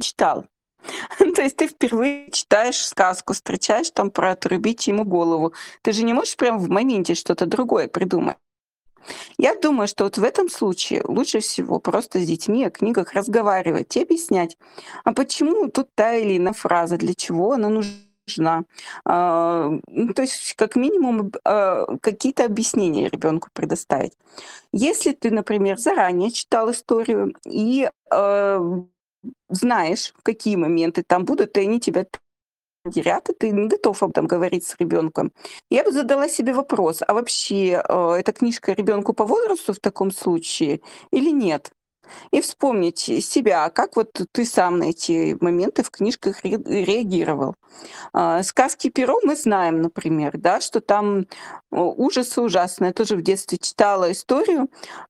читал? То есть ты впервые читаешь сказку, встречаешь там про "Отрубить ему голову". Ты же не можешь прям в моменте что-то другое придумать. Я думаю, что вот в этом случае лучше всего просто с детьми о книгах разговаривать и объяснять, а почему тут та или иная фраза, для чего она нужна. А, ну, то есть как минимум, а, какие-то объяснения ребёнку предоставить. Если ты, например, заранее читал историю и, а, знаешь, какие моменты там будут, и они тебя ряд, и ты не готов об этом говорить с ребенком. Я бы задала себе вопрос: а вообще, э, эта книжка ребенку по возрасту в таком случае или нет? И вспомнить себя, как вот ты сам на эти моменты в книжках ре реагировал. А, сказки "Перо" мы знаем, например, да, что там ужасы ужасные. Я тоже в детстве читала историю.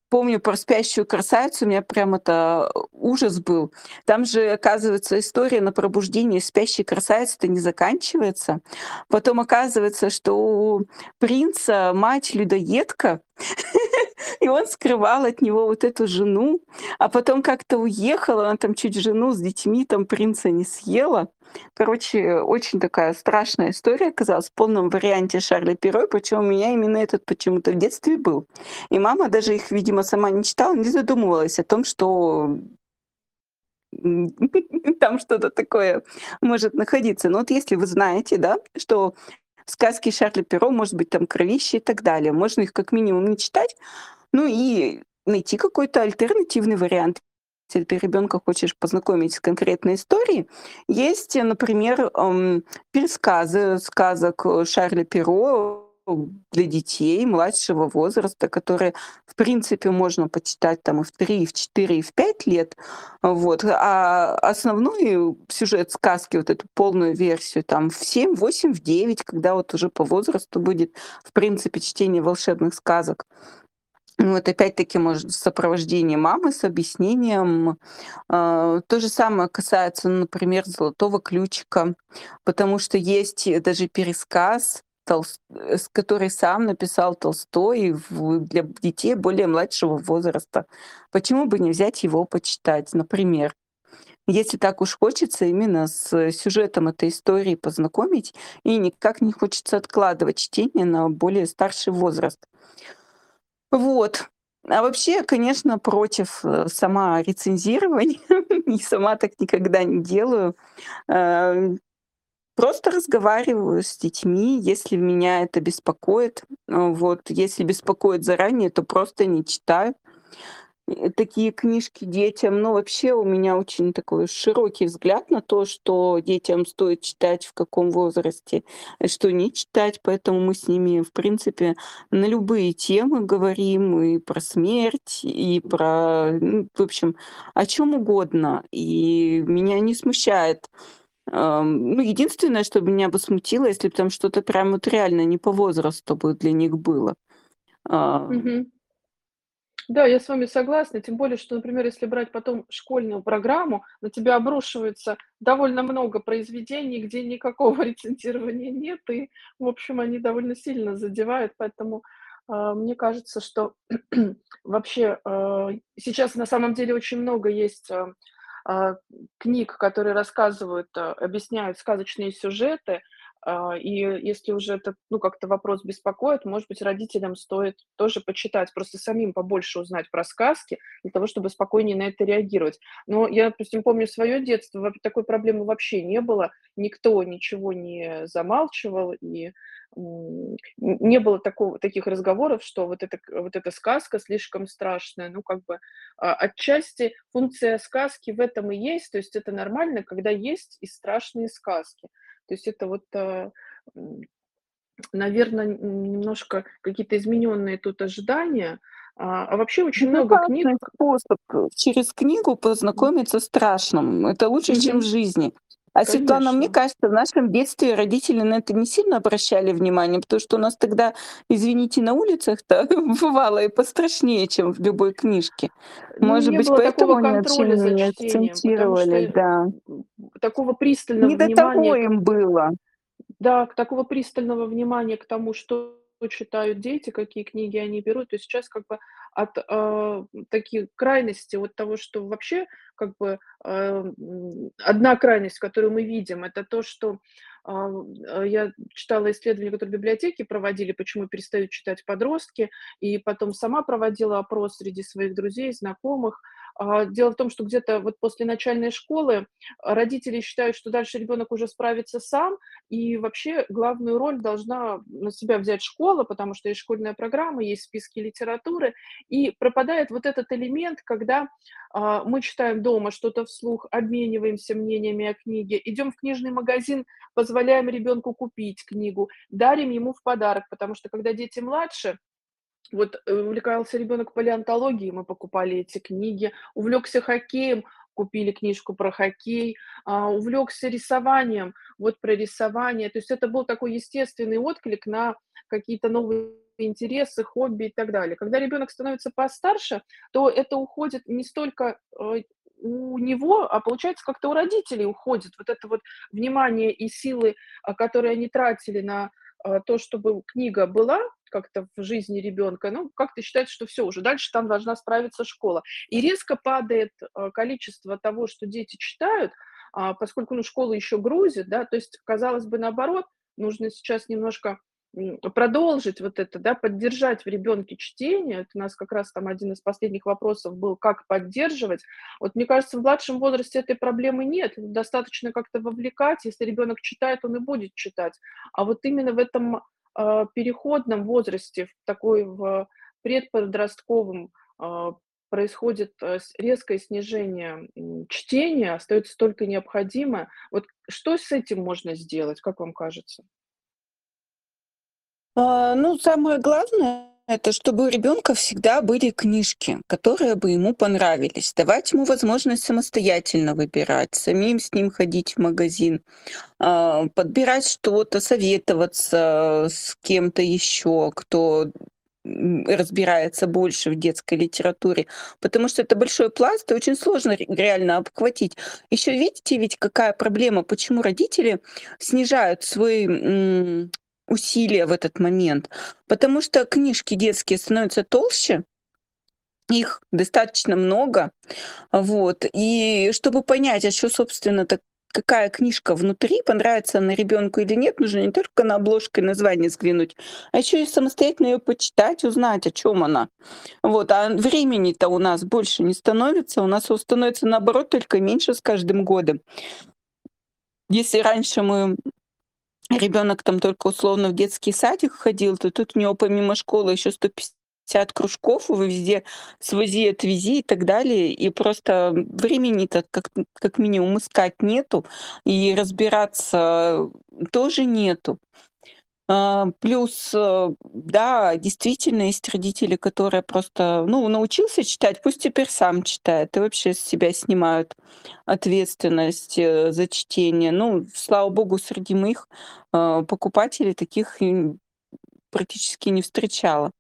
Помню про спящую красавицу, у меня прям это ужас был. Там же, оказывается, история на пробуждение спящей красавицы-то не заканчивается. Потом оказывается, что у принца мать людоедка, и он скрывал от него вот эту жену, а потом как-то уехала, она там чуть жену с детьми там принца не съела. Короче, очень такая страшная история оказалась в полном варианте Шарля Перро, причем у меня именно этот почему-то в детстве был. И мама даже их, видимо, сама не читала, не задумывалась о том, что там что-то такое может находиться. Но вот если вы знаете, да, что сказки Шарля Перро, может быть, там кровище и так далее, можно их как минимум не читать, ну и найти какой-то альтернативный вариант. Если ты ребенка хочешь познакомить с конкретной историей, есть, например, эм, пересказы сказок Шарля Перро для детей младшего возраста, которые, в принципе, можно почитать там и в 3, и в 4, и в 5 лет. Вот. А основной сюжет сказки, вот эту полную версию, там в 7, 8, в 9, когда вот уже по возрасту будет, в принципе, чтение волшебных сказок. Ну, вот опять-таки, может, сопровождение мамы с объяснением. А, то же самое касается, ну, например, "Золотого ключика", потому что есть даже пересказ, толс э, который сам написал Толстой для детей более младшего возраста. Почему бы не взять его почитать, например? Если так уж хочется именно с сюжетом этой истории познакомить, и никак не хочется откладывать чтение на более старший возраст. Вот. А вообще конечно, против, э, сама рецензирования и сама так никогда не делаю. Э, просто разговариваю с детьми, если меня это беспокоит. Э, вот. Если беспокоит заранее, то просто не читаю такие книжки детям. Ну, вообще у меня очень такой широкий взгляд на то, что детям стоит читать, в каком возрасте, а что не читать. Поэтому мы с ними, в принципе, на любые темы говорим: и про смерть, и про, ну, в общем, о чем угодно. И меня не смущает. Ам, ну, единственное, что меня бы смутило, если б там что-то прям вот реально не по возрасту бы для них было. Мгм. Да, я с вами согласна. Тем более, что, например, если брать потом школьную программу, на тебя обрушивается довольно много произведений, где никакого рецензирования нет, и, в общем, они довольно сильно задевают. Поэтому, а, мне кажется, что вообще, а, сейчас на самом деле очень много есть, а, книг, которые рассказывают, объясняют сказочные сюжеты. А, и если уже этот, ну, как-то вопрос беспокоит, может быть, родителям стоит тоже почитать, просто самим побольше узнать про сказки, для того чтобы спокойнее на это реагировать. Но я, допустим, помню своё детство, во такой проблемы вообще не было. Никто ничего не замалчивал, и, не было такого таких разговоров, что вот эта вот эта сказка слишком страшная. Ну, как бы, а, отчасти функция сказки в этом и есть. То есть это нормально, когда есть и страшные сказки. То есть это вот, а, м, наверно, н немножко какие-то изменённые тут ожидания. А, а вообще очень много книг способ, э, через книгу познакомиться с страшным. Это лучше, чем в жизни. А Светлана, мне Конечно. кажется, в нашем детстве родители на это не сильно обращали внимание, потому что у нас тогда, извините, на улицах-то бывало и пострашнее, чем в любой книжке. Ну, Может не быть, поэтому они вообще не акцентировали, да. такого пристального Не до того внимания к им было. Да, такого пристального внимания к тому, что читают дети, какие книги они берут. То есть сейчас как бы от, а, таких крайностей, от того, что вообще как бы, м, одна крайность, которую мы видим, это то, что, а, я читала исследования, которые библиотеки проводили, почему перестают читать подростки, и потом сама проводила опрос среди своих друзей, знакомых. А, дело в том, что где-то вот после начальной школы родители считают, что дальше ребенок уже справится сам, и вообще главную роль должна на себя взять школа, потому что есть школьная программа, есть списки литературы, и пропадает вот этот элемент, когда а, мы читаем дома что-то вслух, обмениваемся мнениями о книге, идем в книжный магазин, позволяем ребенку купить книгу, дарим ему в подарок, потому что когда дети младше, вот э, увлекался ребенок палеонтологией, мы покупали эти книги, увлекся хоккеем, купили книжку про хоккей, а, увлекся рисованием, вот про рисование. То есть это был такой естественный отклик на какие-то новые интересы, хобби и так далее. Когда ребенок становится постарше, то это уходит не столько э, у него, а получается как-то у родителей уходит вот это вот внимание и силы, а, которые они тратили на то, чтобы книга была как-то в жизни ребенка, ну, как-то считается, что все, уже дальше там должна справиться школа. И резко падает а, количество того, что дети читают, поскольку, ну, школа еще грузит, да, то есть, казалось бы, наоборот, нужно сейчас немножко продолжить вот это, да, поддержать в ребенке чтение. Это у нас как раз там один из последних вопросов был, как поддерживать. Вот мне кажется, в младшем возрасте этой проблемы нет. Достаточно как-то вовлекать. Если ребенок читает, он и будет читать. А вот именно в этом э, переходном возрасте, в такой в предподростковом э, происходит резкое снижение чтения, остается только необходимое. Вот что с этим можно сделать, как вам кажется? А, ну, самое главное- это чтобы у ребенка всегда были книжки, которые бы ему понравились. Давать ему возможность самостоятельно выбирать, самим с ним ходить в магазин, а, подбирать что-то, советоваться с кем-то еще, кто разбирается больше в детской литературе, потому что это большой пласт, и очень сложно реально обхватить. Еще видите, ведь какая проблема, почему родители снижают свой усилия в этот момент, потому что книжки детские становятся толще, их достаточно много, вот. И чтобы понять, а что, собственно, так какая книжка внутри, понравится она ребенку или нет, нужно не только на обложке название взглянуть, а еще и самостоятельно ее почитать, узнать, о чем она. Вот. А времени-то у нас больше не становится, у нас становится наоборот только меньше с каждым годом. Если раньше мы ребенок там только условно в детский садик ходил, то тут у него помимо школы еще 150 кружков, вы везде свози, отвези и так далее. И просто времени-то как, как минимум искать нету, и разбираться тоже нету. А, плюс, э, да, действительно, есть родители, которые просто, ну, научился читать, пусть теперь сам читает, и вообще с себя снимают ответственность э, за чтение. Ну, слава богу, среди моих э, покупателей таких практически не встречала.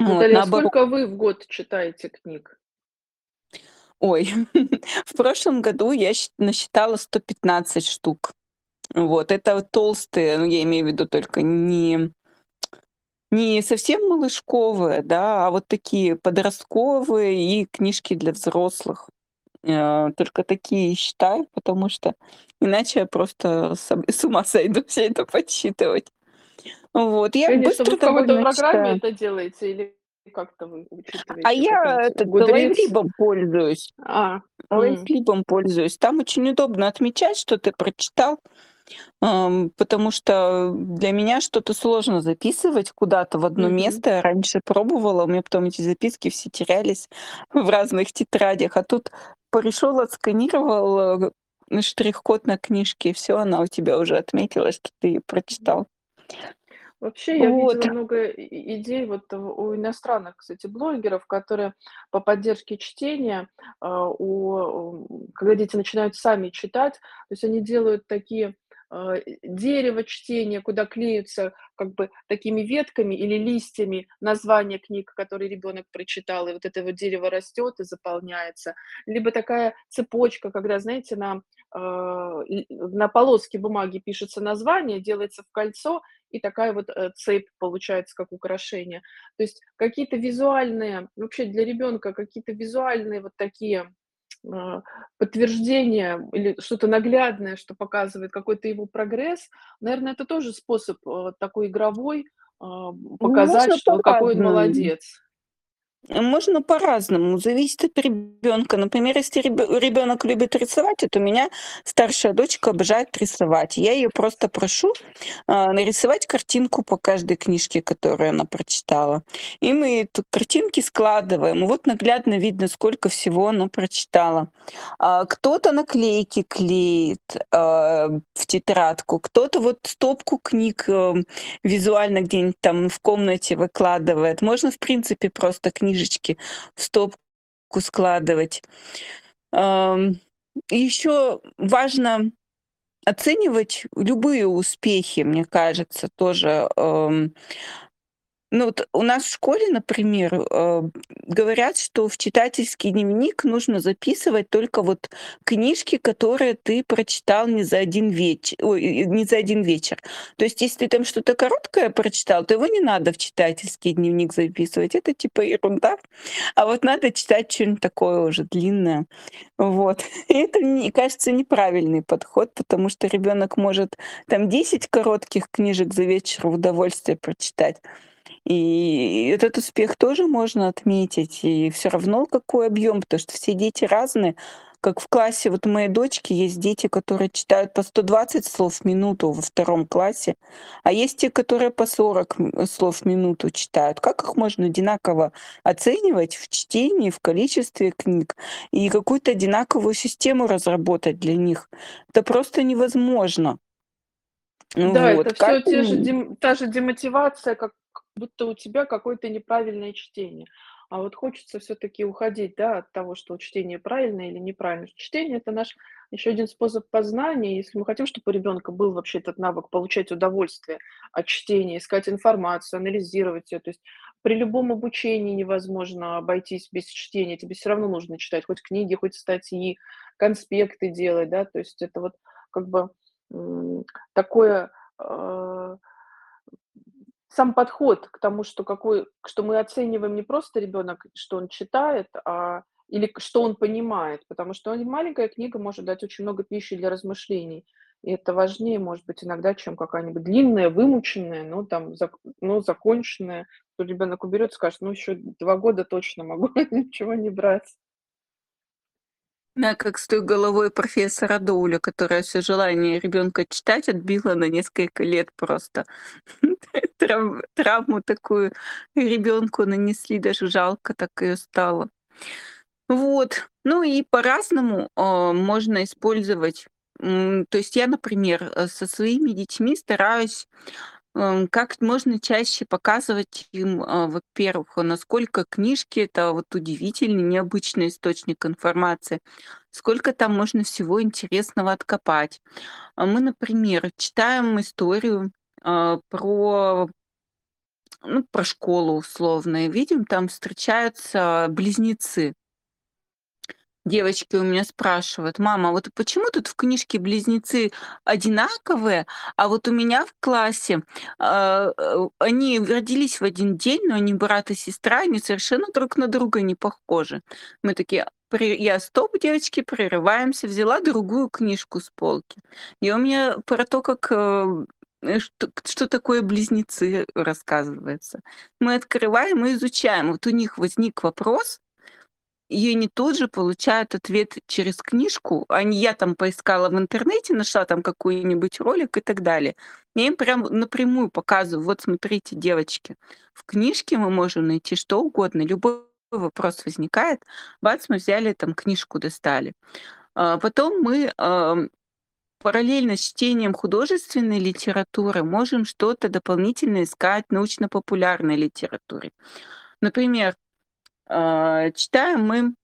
Вот, Наталья, а сколько вы в год читаете книг? Ой, в прошлом году я насчитала 115 штук. Вот, это толстые, ну, я имею в виду только не не совсем малышковые, да, а вот такие подростковые и книжки для взрослых. Э, только такие считаю, потому что иначе я просто с ума сойду все это подсчитывать. Вот, я Конечно, быстро вы в какой-то программе читаю. это делаете или как-то вы А я Goodreads? Лайфлибом пользуюсь. А. LiveLib ом пользуюсь. Там очень удобно отмечать, что ты прочитал. Потому что для меня что-то сложно записывать куда-то в одно Мгм. место. Я раньше пробовала, у меня потом эти записки все терялись в разных тетрадях, а тут пришел, отсканировал, э, штрих-код на книжке, и всё, она у тебя уже отметилась, что ты прочитал. Вообще, я Вот. видела много идей вот у иностранных, кстати, блогеров, которые по поддержке чтения, а, у когда дети начинают сами читать, то есть они делают такие дерево чтения, куда клеются как бы такими ветками или листьями названия книг, которые ребенок прочитал, и вот это вот дерево растет и заполняется. Либо такая цепочка, когда, знаете, на, а, на полоске бумаги пишется название, делается в кольцо, и такая вот э, цепь получается как украшение. То есть какие-то визуальные, вообще для ребенка какие-то визуальные вот такие а, подтверждение или что-то наглядное, что показывает какой-то его прогресс. Наверное, это тоже способ, э, такой игровой, а, Ну, показать, можно что какой он молодец. Можно по-разному, зависит от ребенка. Например, если ребенок любит рисовать, у меня старшая дочка обожает рисовать. Я ее просто прошу, а, нарисовать картинку по каждой книжке, которую она прочитала. И мы тут картинки складываем. Вот наглядно видно, сколько всего она прочитала. А, кто-то наклейки клеит, а, в тетрадку, кто-то вот стопку книг, э, визуально где-нибудь там в комнате выкладывает. Можно, в принципе, просто книжечки в стопку складывать. Еще важно оценивать любые успехи, мне кажется, тоже. Ну вот у нас в школе, например, э, говорят, что в читательский дневник нужно записывать только вот книжки, которые ты прочитал не за один веч ой, не за один вечер. То есть если ты там что-то короткое прочитал, то его не надо в читательский дневник записывать. Это типа ерунда. А вот надо читать чё-нибудь такое уже длинное. Вот. И это, мне кажется, неправильный подход, потому что ребенок может там 10 коротких книжек за вечер в удовольствие прочитать. И этот успех тоже можно отметить. И всё равно какой объем, потому что все дети разные. Как в классе вот у моей дочки есть дети, которые читают по 120 слов в минуту во втором классе, а есть те, которые по 40 м слов в минуту читают. Как их можно одинаково оценивать в чтении, в количестве книг и какую-то одинаковую систему разработать для них? Это просто невозможно. Да, Вот. это Как те же та же демотивация, как будто у тебя какое-то неправильное чтение. А вот хочется всё-таки уходить, да, от того, что чтение правильное или неправильное. Чтение- это наш еще один способ познания. Если мы хотим, чтобы у ребенка был вообще этот навык получать удовольствие от чтения, искать информацию, анализировать её. То есть при любом обучении невозможно обойтись без чтения. Тебе всё равно нужно читать хоть книги, хоть статьи, конспекты делать, да. То есть это вот как бы, такое, а сам подход к тому, что какой что мы оцениваем не просто ребенок, что он читает, а или что он понимает. Потому что маленькая книга может дать очень много пищи для размышлений. И это важнее, может быть, иногда, чем какая-нибудь длинная, вымученная, но там зак но законченная. То ребенок уберет скажет: "Ну, еще 2 года точно могу ничего не брать". Да, как с той головой профессора Доуля, которая всё желание ребенка читать отбила на несколько лет просто. Трав травму такую ребенку нанесли, даже жалко так ее стало. Вот. Ну и по-разному, а, можно использовать. То есть я, например, э, со своими детьми стараюсь, как можно чаще показывать им, а, во-первых, насколько книжки- это вот удивительный, необычный источник информации, сколько там можно всего интересного откопать. А мы, например, читаем историю, а, про ну, про школу условно, и видим, там встречаются близнецы. Девочки у меня спрашивают: "Мама, вот почему тут в книжке близнецы одинаковые, а вот у меня в классе, а, э, они родились в один день, но они брат и сестра, они совершенно друг на друга не похожи?" Мы такие: "При я стоп, девочки, прерываемся". Взяла другую книжку с полки, и у меня про то, как, э, что что такое близнецы, рассказывается. Мы открываем и изучаем. Вот у них возник вопрос, и они тут же получают ответ через книжку, не я там поискала в интернете, нашла там какой-нибудь ролик и так далее. Я им прям напрямую показываю: "Вот смотрите, девочки, в книжке мы можем найти что угодно, любой вопрос возникает, бац, мы взяли там книжку достали". А потом мы, параллельно с чтением художественной литературы можем что-то дополнительно искать в научно-популярной литературе. Например, читаем мы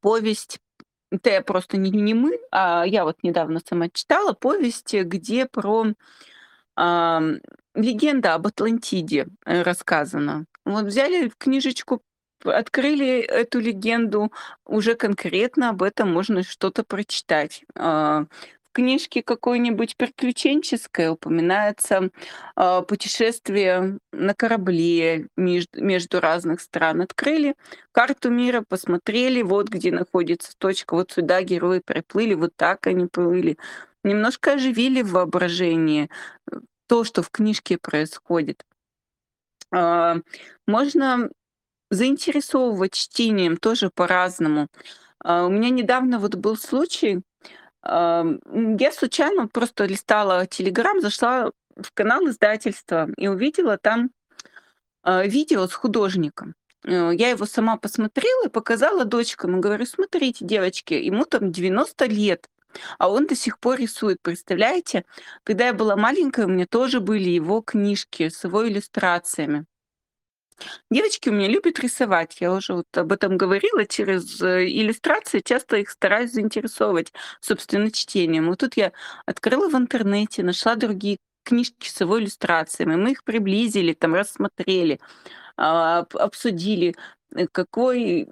повесть, это просто не не мы, а я вот недавно сама читала повесть, где про, ам, легенда об Атлантиде, э, рассказана. Вот взяли книжечку, открыли эту легенду, уже конкретно об этом можно что-то прочитать. В книжке какой-нибудь приключенческой упоминается, а, путешествие на корабле меж между разных стран. Открыли карту мира, посмотрели, вот где находится точка, вот сюда герои приплыли, вот так они плыли. Немножко оживили в воображении, э, то, что в книжке происходит. А, можно заинтересовывать чтением тоже по-разному. А, у меня недавно вот был случай, я случайно просто листала "Телеграм", зашла в канал издательства и увидела там, а, видео с художником. Э, я его сама посмотрела и показала дочкам и говорю: "Смотрите, девочки, ему там 90 лет, а он до сих пор рисует". Представляете? Когда я была маленькая, у меня тоже были его книжки с его иллюстрациями. Девочки у меня любят рисовать. Я уже вот об этом говорила. Через, э, иллюстрации часто их стараюсь заинтересовывать, собственно, чтением. Вот тут я открыла в интернете, нашла другие книжки с его иллюстрациями. Мы их приблизили, там рассмотрели, а, об обсудили, э, какой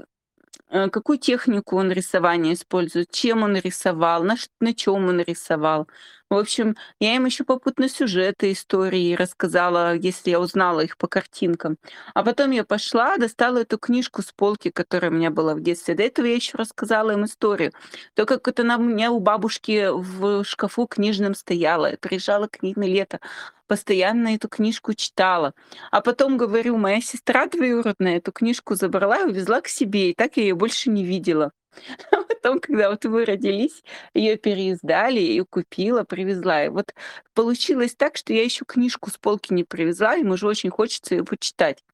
какую технику он рисования использует, чем он рисовал, на на чём он рисовал. В общем, я им еще попутно сюжеты истории рассказала, если я узнала их по картинкам. А потом я пошла, достала эту книжку с полки, которая у меня была в детстве. До этого я еще рассказала им историю. То, как это она у меня у бабушки в шкафу книжном стояла. Приезжала к ней на лето, постоянно эту книжку читала. А потом, говорю, моя сестра двоюродная эту книжку забрала и увезла к себе, и так я ее больше не видела. А потом, когда вот вы родились, ее переиздали, её купила, привезла. И вот получилось так, что я еще книжку с полки не привезла, им уже очень хочется её почитать.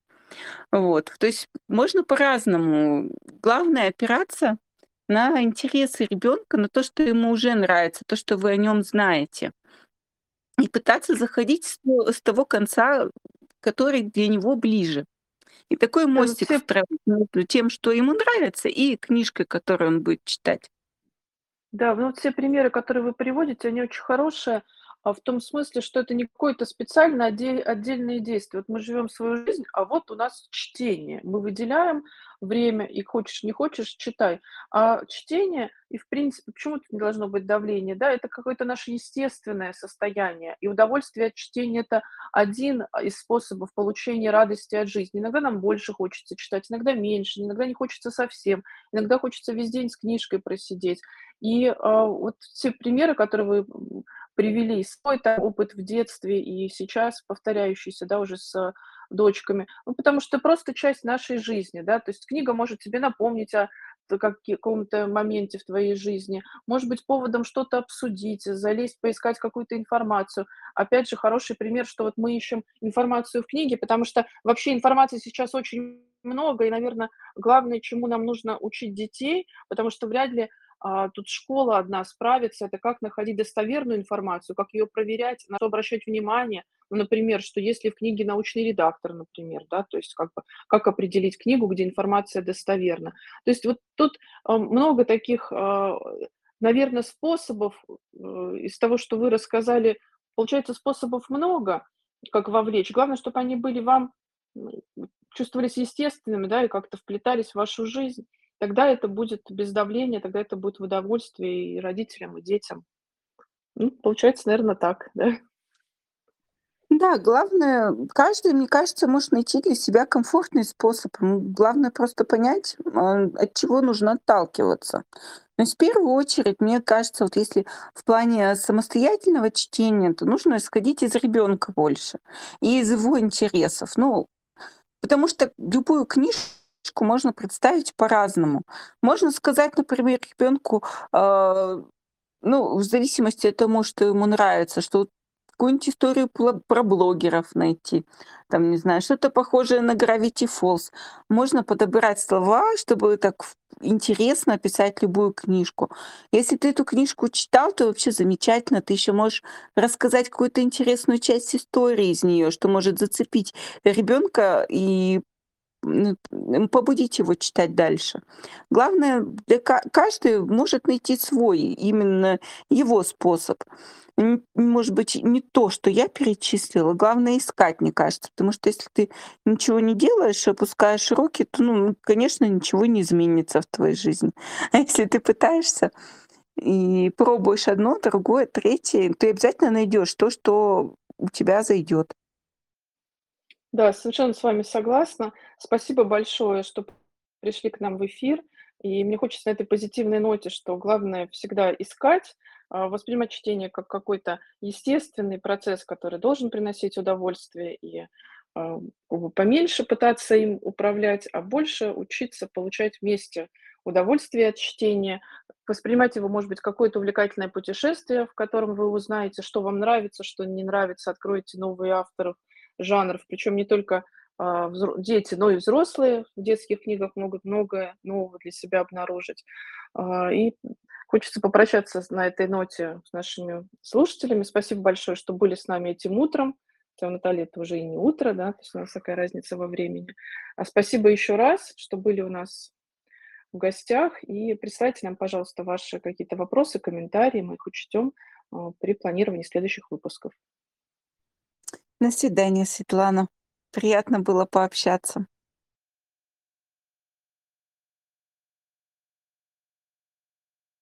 Вот. То есть можно по-разному. Главное опираться на интересы ребенка, на то, что ему уже нравится, то, что вы о нем знаете. И пытаться заходить с то с того конца, который для него ближе. И такой мостик все между тем, что ему нравится, и книжкой, которую он будет читать. Да, ну вот все примеры, которые вы приводите, они очень хорошие, в том смысле, что это не какое-то специально отде отдельное действие. Вот мы живем свою жизнь, а вот у нас чтение. Мы выделяем время, и хочешь не хочешь- читай. А чтение, и в принципе, почему тут не должно быть давления, да? Это какое-то наше естественное состояние, и удовольствие от чтения- это один, а, из способов получения радости от жизни. Иногда нам больше хочется читать, иногда меньше, иногда не хочется совсем, иногда хочется весь день с книжкой просидеть. И, а, вот все примеры, которые вы, привели, свой там опыт в детстве и сейчас повторяющийся, да, уже с дочками. Ну, потому что просто часть нашей жизни, да. То есть книга может тебе напомнить о каком-то моменте в твоей жизни, может быть поводом что-то обсудить, залезть, поискать какую-то информацию. Опять же, хороший пример, что вот мы ищем информацию в книге, потому что вообще информации сейчас очень много, и, наверно, главное, чему нам нужно учить детей, потому что вряд ли, а, тут школа одна справится- это как находить достоверную информацию, как ее проверять, на что обращать внимание. Ну, например, что есть ли в книге научный редактор, например, да, то есть как бы как определить книгу, где информация достоверна. То есть вот тут, а, много таких, а, наверно, способов, э, из того, что вы рассказали. Получается, способов много, как вовлечь. Главное, чтоб они были вам, чувствовались естественными, да, и как-то вплетались в вашу жизнь. Тогда это будет без давления, тогда это будет в удовольствие и родителям, и детям. Ну, получается, наверно, так, да? Да, главное, каждый, мне кажется, может найти для себя комфортный способ. Главное просто понять, а, от чего нужно отталкиваться. То есть в первую очередь, мне кажется, вот если в плане самостоятельного чтения, то нужно исходить из ребенка больше и из его интересов. Ну, потому что любую книжку можно представить по-разному. Можно сказать, например, ребенку, а, ну, в зависимости от того, что ему нравится, что какую-нибудь историю про блогеров найти, там, не знаю, что-то похожее на Gravity Falls. Можно подобрать слова, чтобы так интересно описать любую книжку. Если ты эту книжку читал, то вообще замечательно. Ты еще можешь рассказать какую-то интересную часть истории из нее, что может зацепить ребенка и, побудить его читать дальше. Главное, для ка каждый может найти свой, именно его способ. Может быть, не то, что я перечислила, главное искать, мне кажется. Потому что если ты ничего не делаешь, опускаешь руки, то, ну, конечно, ничего не изменится в твоей жизни. А если ты пытаешься и пробуешь одно, другое, третье, ты обязательно найдешь то, что у тебя зайдет. Да, совершенно с вами согласна. Спасибо большое, что пришли к нам в эфир. И мне хочется на этой позитивной ноте, что главное всегда искать, а, воспринимать чтение как какой-то естественный процесс, который должен приносить удовольствие, и а, поменьше пытаться им управлять, а больше учиться получать вместе удовольствие от чтения, воспринимать его, может быть, какое-то увлекательное путешествие, в котором вы узнаете, что вам нравится, что не нравится, откроете новые авторов, жанров, причем не только а, дети, но и взрослые в детских книгах могут многое нового для себя обнаружить. А, и хочется попрощаться на этой ноте с нашими слушателями. Спасибо большое, что были с нами этим утром. Хотя у Натальи это уже и не утро, да, то есть у нас такая разница во времени. А спасибо еще раз, что были у нас в гостях. И присылайте нам, пожалуйста, ваши какие-то вопросы, комментарии. Мы их учтем а, при планировании следующих выпусков. До свидания, Светлана. Приятно было пообщаться.